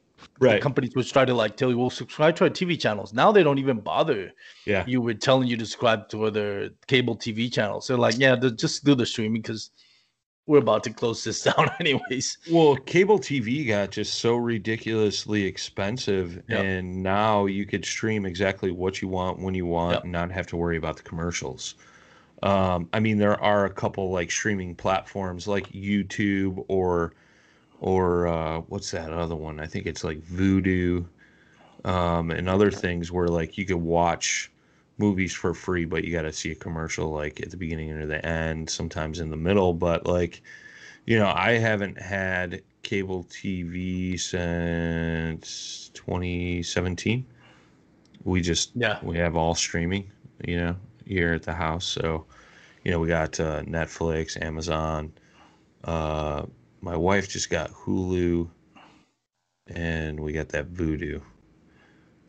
[SPEAKER 3] the companies would try to like tell you, well, subscribe to our TV channels. Now they don't even bother
[SPEAKER 1] Yeah.
[SPEAKER 3] you were telling you to subscribe to other cable TV channels. They're like, yeah, just do the streaming because we're about to close this *laughs* down anyways.
[SPEAKER 1] Well, cable TV got just so ridiculously expensive,
[SPEAKER 3] Yep.
[SPEAKER 1] and now you could stream exactly what you want when you want
[SPEAKER 3] Yep.
[SPEAKER 1] and not have to worry about the commercials. Um, I mean, there are a couple like streaming platforms like YouTube or or uh, what's that other one? I think it's like Vudu um, and other things where like you could watch movies for free, but you got to see a commercial like at the beginning or the end, sometimes in the middle. But like, you know, I haven't had cable TV since 2017. We just
[SPEAKER 3] Yeah.
[SPEAKER 1] we have all streaming, you know, here at the house. So, you know, we got uh, Netflix, Amazon. Uh, my wife just got Hulu, and we got that Vudu.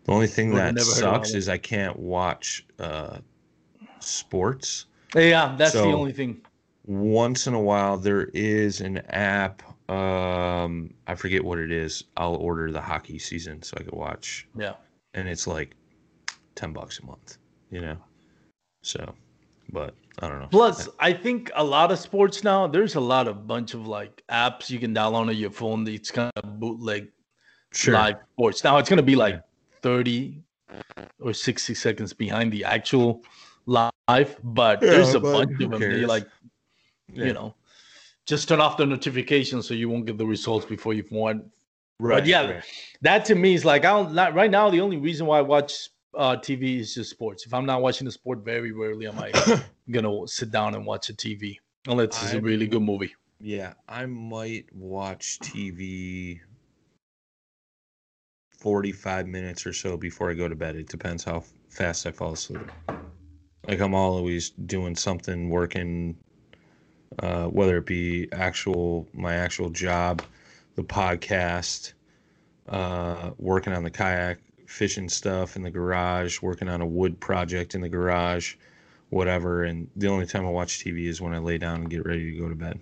[SPEAKER 1] The only thing
[SPEAKER 3] I've
[SPEAKER 1] that
[SPEAKER 3] never heard of
[SPEAKER 1] sucks is I can't watch uh, sports.
[SPEAKER 3] Yeah, that's the only thing.
[SPEAKER 1] Once in a while, there is an app. Um, I forget what it is. I'll order the hockey season so I can watch,
[SPEAKER 3] Yeah.
[SPEAKER 1] and it's like ten bucks a month. You know, so, but I don't know.
[SPEAKER 3] Plus, I think a lot of sports now, there's a lot of bunch of like apps you can download on your phone. It's kind of bootleg
[SPEAKER 1] sure.
[SPEAKER 3] live sports. Now it's gonna be like
[SPEAKER 1] Yeah.
[SPEAKER 3] 30 or 60 seconds behind the actual live but
[SPEAKER 1] Yeah,
[SPEAKER 3] there's a
[SPEAKER 1] but
[SPEAKER 3] bunch of them.
[SPEAKER 1] cares?
[SPEAKER 3] They like,
[SPEAKER 1] Yeah.
[SPEAKER 3] you know, just turn off the notifications so you won't get the results before you've won.
[SPEAKER 1] right,
[SPEAKER 3] yeah,
[SPEAKER 1] right.
[SPEAKER 3] That to me is like I don't not, right now. The only reason why I watch uh, TV is just sports. If I'm not watching a sport, very rarely am I *coughs* gonna sit down and watch a TV unless it's a
[SPEAKER 1] I'm-
[SPEAKER 3] really good movie.
[SPEAKER 1] Yeah, I might watch TV 45 minutes or so before I go to bed. It depends how fast I fall asleep. Like I'm always doing something, working, uh, whether it be actual my actual job, the podcast, uh, working on the kayak fishing stuff in the garage, working on a wood project in the garage, whatever. And the only time I watch TV is when I lay down and get ready to go to bed.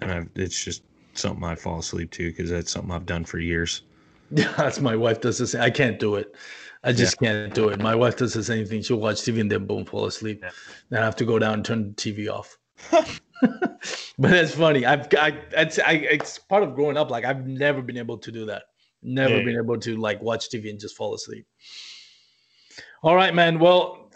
[SPEAKER 1] And I've, it's just something I fall asleep to because that's something I've done for years.
[SPEAKER 3] Yeah, *laughs* that's my wife does the same. I can't do it. I just can't do it. My wife does the same thing. She'll watch TV and then boom, fall asleep. Then I have to go down and turn the TV off. *laughs* *laughs* but that's funny. I've I it's I it's part of growing up. Like I've never been able to do that. Never
[SPEAKER 1] Yeah.
[SPEAKER 3] been able to like watch TV and just fall asleep. All right, man. Well,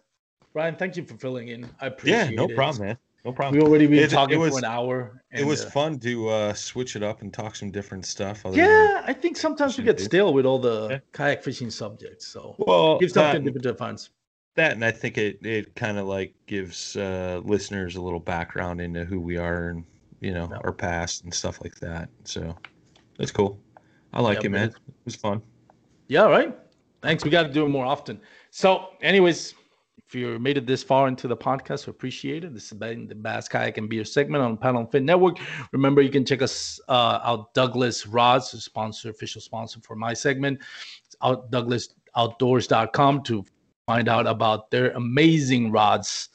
[SPEAKER 3] Brian, thank you for filling in. I appreciate it.
[SPEAKER 1] Yeah, no
[SPEAKER 3] it.
[SPEAKER 1] problem, man. No problem.
[SPEAKER 3] We already been
[SPEAKER 1] It- it
[SPEAKER 3] talking
[SPEAKER 1] was-
[SPEAKER 3] for an hour.
[SPEAKER 1] It was
[SPEAKER 3] uh,
[SPEAKER 1] fun to uh, switch it up and talk some different stuff.
[SPEAKER 3] Yeah, I think sometimes we get
[SPEAKER 1] do.
[SPEAKER 3] stale with all the
[SPEAKER 1] Yeah.
[SPEAKER 3] kayak fishing subjects. So
[SPEAKER 1] well,
[SPEAKER 3] give something different to fans.
[SPEAKER 1] that, and I think it it kind of like gives uh, listeners a little background into who we are and you know
[SPEAKER 3] Yeah.
[SPEAKER 1] our past and stuff like that. So that's cool. I like
[SPEAKER 3] Yeah,
[SPEAKER 1] it, man. It was fun.
[SPEAKER 3] Yeah, right. Thanks. We got to do it more often. So, anyways, if you made it this far into the podcast, we appreciate it. This has been the Bass Kayak and Beer segment on Paddle and Fin Network. Remember, you can check us uh, out. Douglas Rods, the sponsor, official sponsor for my segment. It's out douglasoutdoors.com to find out about their amazing rods,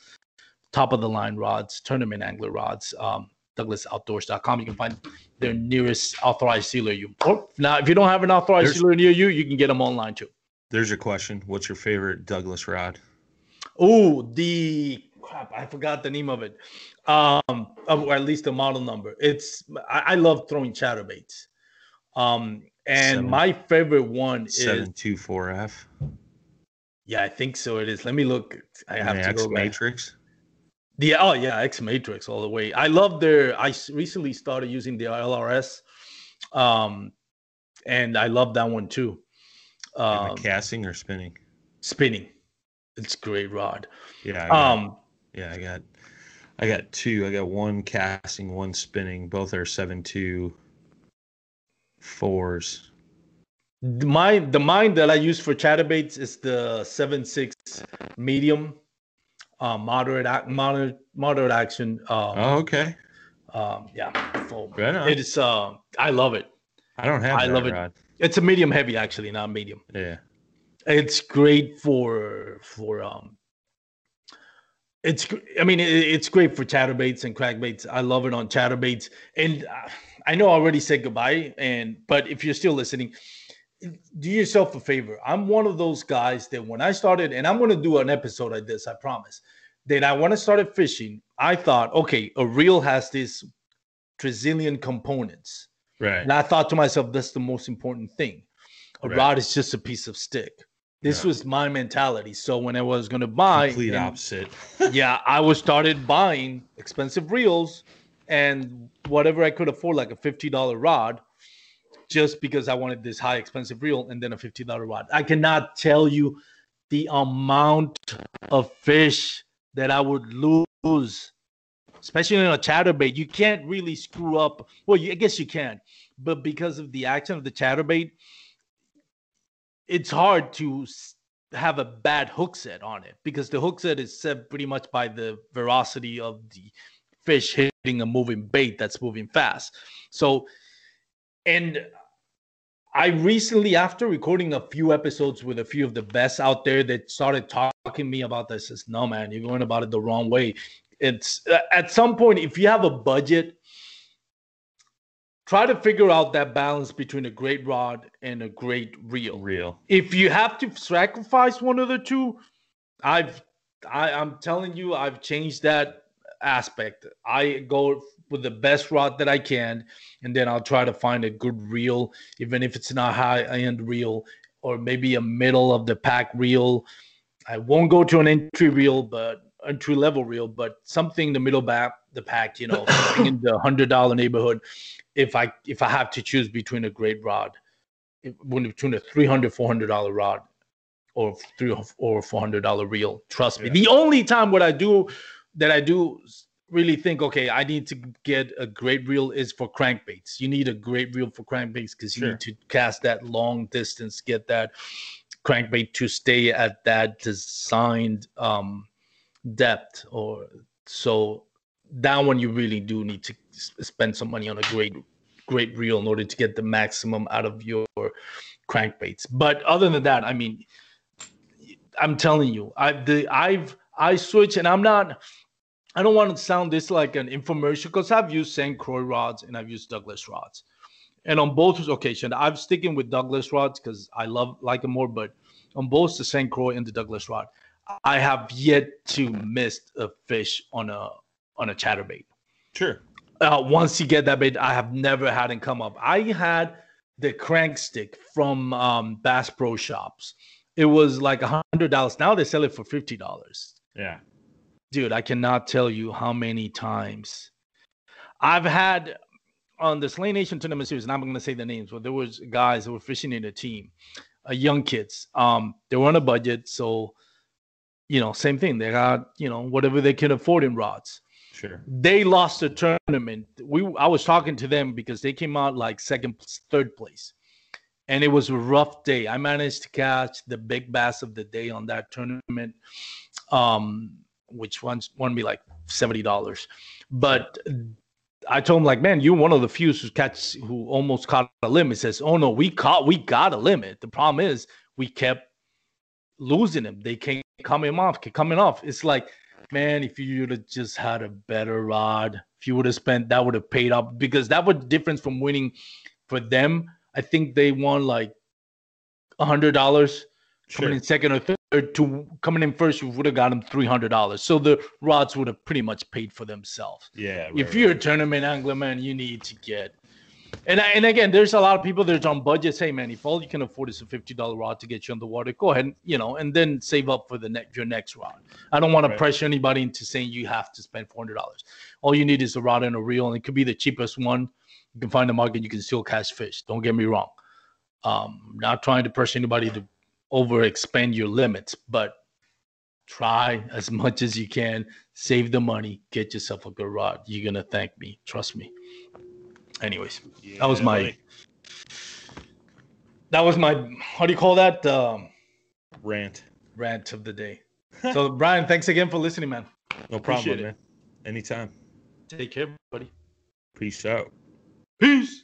[SPEAKER 3] top of the line rods, tournament angler rods. Um, douglasoutdoors.com. You can find their nearest authorized sealer. You or now, if you don't have an authorized
[SPEAKER 1] There's-
[SPEAKER 3] sealer near you, you can get them online too.
[SPEAKER 1] There's your question. What's your favorite Douglas rod?
[SPEAKER 3] Oh, the crap! I forgot the name of it. Um, or at least the model number. It's I, I love throwing chatterbaits. Um, and
[SPEAKER 1] Seven-
[SPEAKER 3] my favorite one is
[SPEAKER 1] Seven two four F.
[SPEAKER 3] yeah, I think so. It is. Let me look. I have to go. back. The oh yeah, X Matrix all the way. I love their. I recently started using the LRS, um, and I love that one too. Um,
[SPEAKER 1] casting or spinning?
[SPEAKER 3] spinning, it's great rod.
[SPEAKER 1] Yeah. Got,
[SPEAKER 3] Um,
[SPEAKER 1] yeah, I got. I got two. I got one casting, one spinning. Both are seven two fours.
[SPEAKER 3] the mine the mine that I use for chatterbaits is the seven six medium, uh, moderate moderate moderate action. Um,
[SPEAKER 1] Oh, okay.
[SPEAKER 3] um, yeah.
[SPEAKER 1] Right.
[SPEAKER 3] It is. Uh, I love it.
[SPEAKER 1] I don't have.
[SPEAKER 3] I love it.
[SPEAKER 1] rod.
[SPEAKER 3] It's a medium heavy actually, not medium.
[SPEAKER 1] Yeah.
[SPEAKER 3] it's great for for um it's i mean it, it's great for chatterbaits and crankbaits i love it on chatterbaits and uh, i know i already said goodbye and but if you're still listening do yourself a favor i'm one of those guys that when i started and i'm going to do an episode like this i promise that i when i started fishing i thought okay a reel has these trizillion components
[SPEAKER 1] Right.
[SPEAKER 3] and I thought to myself, that's the most important thing. A
[SPEAKER 1] Right.
[SPEAKER 3] rod is just a piece of stick. This
[SPEAKER 1] Yeah.
[SPEAKER 3] was my mentality. So when I was going to buy,
[SPEAKER 1] Complete
[SPEAKER 3] and-
[SPEAKER 1] opposite. *laughs*
[SPEAKER 3] yeah, I was started buying expensive reels and whatever I could afford, like a fifty dollar rod, just because I wanted this high expensive reel and then a fifty dollar rod. I cannot tell you the amount of fish that I would lose, especially in a chatterbait. You can't really screw up. Well, you, I guess you can, but because of the action of the chatterbait, it's hard to have a bad hook set on it because the hook set is set pretty much by the velocity of the fish hitting a moving bait that's moving fast. So, and I recently, after recording a few episodes with a few of the best out there that started talking to me about this, says, no, man, you're going about it the wrong way. It's uh, at some point, if you have a budget, try to figure out that balance between a great rod and a great reel
[SPEAKER 1] Real.
[SPEAKER 3] if you have to sacrifice one of the two i've I, i'm telling you i've changed that aspect i go with the best rod that i can and then i'll try to find a good reel even if it's not high end reel or maybe a middle of the pack reel i won't go to an entry reel but entry level reel, but something in the middle back the pack, you know, in the hundred dollar neighborhood. If I if I have to choose between a great rod, between a 300 400 dollar rod or three or four hundred dollar reel, trust me.
[SPEAKER 1] Yeah.
[SPEAKER 3] The only time what I do that I do really think, okay, I need to get a great reel is for crankbaits. You need a great reel for crankbaits because you
[SPEAKER 1] Sure.
[SPEAKER 3] need to cast that long distance, get that crankbait to stay at that designed um, depth. Or so that one you really do need to spend some money on a great, great reel in order to get the maximum out of your crankbaits. But other than that, I mean, I'm telling you, I've the I've I switch and I'm not I don't want to sound this like an infomercial because I've used St. Croix rods and I've used Douglas rods. And on both occasions, I'm sticking with Douglas rods because I love like them more, but on both the St. Croix and the Douglas rod, I have yet to miss a fish on a on a chatterbait
[SPEAKER 1] Sure.
[SPEAKER 3] uh, once you get that bait, I have never had it come up. I had the crank stick from um, Bass Pro Shops. It was like a hundred dollars. Now they sell it for fifty dollars.
[SPEAKER 1] Yeah.
[SPEAKER 3] Dude, I cannot tell you how many times I've had on the Slay Nation tournament series. And I'm going to say the names, but there was guys who were fishing in a team, uh, young kids. Um, they were on a budget, so you know, same thing. They got you know whatever they can afford in rods
[SPEAKER 1] Sure.
[SPEAKER 3] they lost the tournament. We I was talking to them because they came out like second, third place, and it was a rough day. I managed to catch the big bass of the day on that tournament, um, which won won me like seventy dollars. But I told him like, man, you're one of the few who catch who almost caught a limit. He says, oh no, we caught, we got a limit. The problem is we kept losing them. They can't coming off, keep coming off. It's like man, if you would have just had a better rod, if you would have spent that would have paid off because that was the difference from winning for them. I think they won like a hundred dollars coming in second or third to coming in first, you would have got them three hundred dollars. So the rods would have pretty much paid for themselves.
[SPEAKER 1] Yeah.
[SPEAKER 3] if you're a tournament angler, man, you need to get. And and again, there's a lot of people that's on budgets. Hey, man, if all you can afford is a fifty dollar rod to get you on the water, go ahead, and, you know, and then save up for the next your next rod. I don't want to
[SPEAKER 1] Right.
[SPEAKER 3] pressure anybody into saying you have to spend four hundred dollars. All you need is a rod and a reel, and it could be the cheapest one. You can find the market. You can still catch fish. Don't get me wrong. Um, not trying to pressure anybody to over expand your limits, but try as *laughs* much as you can. Save the money. Get yourself a good rod. You're gonna thank me. Trust me. Anyways, that was my
[SPEAKER 1] buddy.
[SPEAKER 3] that was my how do you call that um,
[SPEAKER 1] rant.
[SPEAKER 3] rant of the day. *laughs* So Brian, thanks again for listening, man.
[SPEAKER 1] No problem,
[SPEAKER 3] it.
[SPEAKER 1] man. Anytime.
[SPEAKER 3] Take care, buddy.
[SPEAKER 1] Peace out.
[SPEAKER 3] Peace.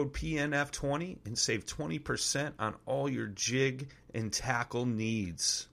[SPEAKER 1] code PNF20 and save 20% on all your jig and tackle needs.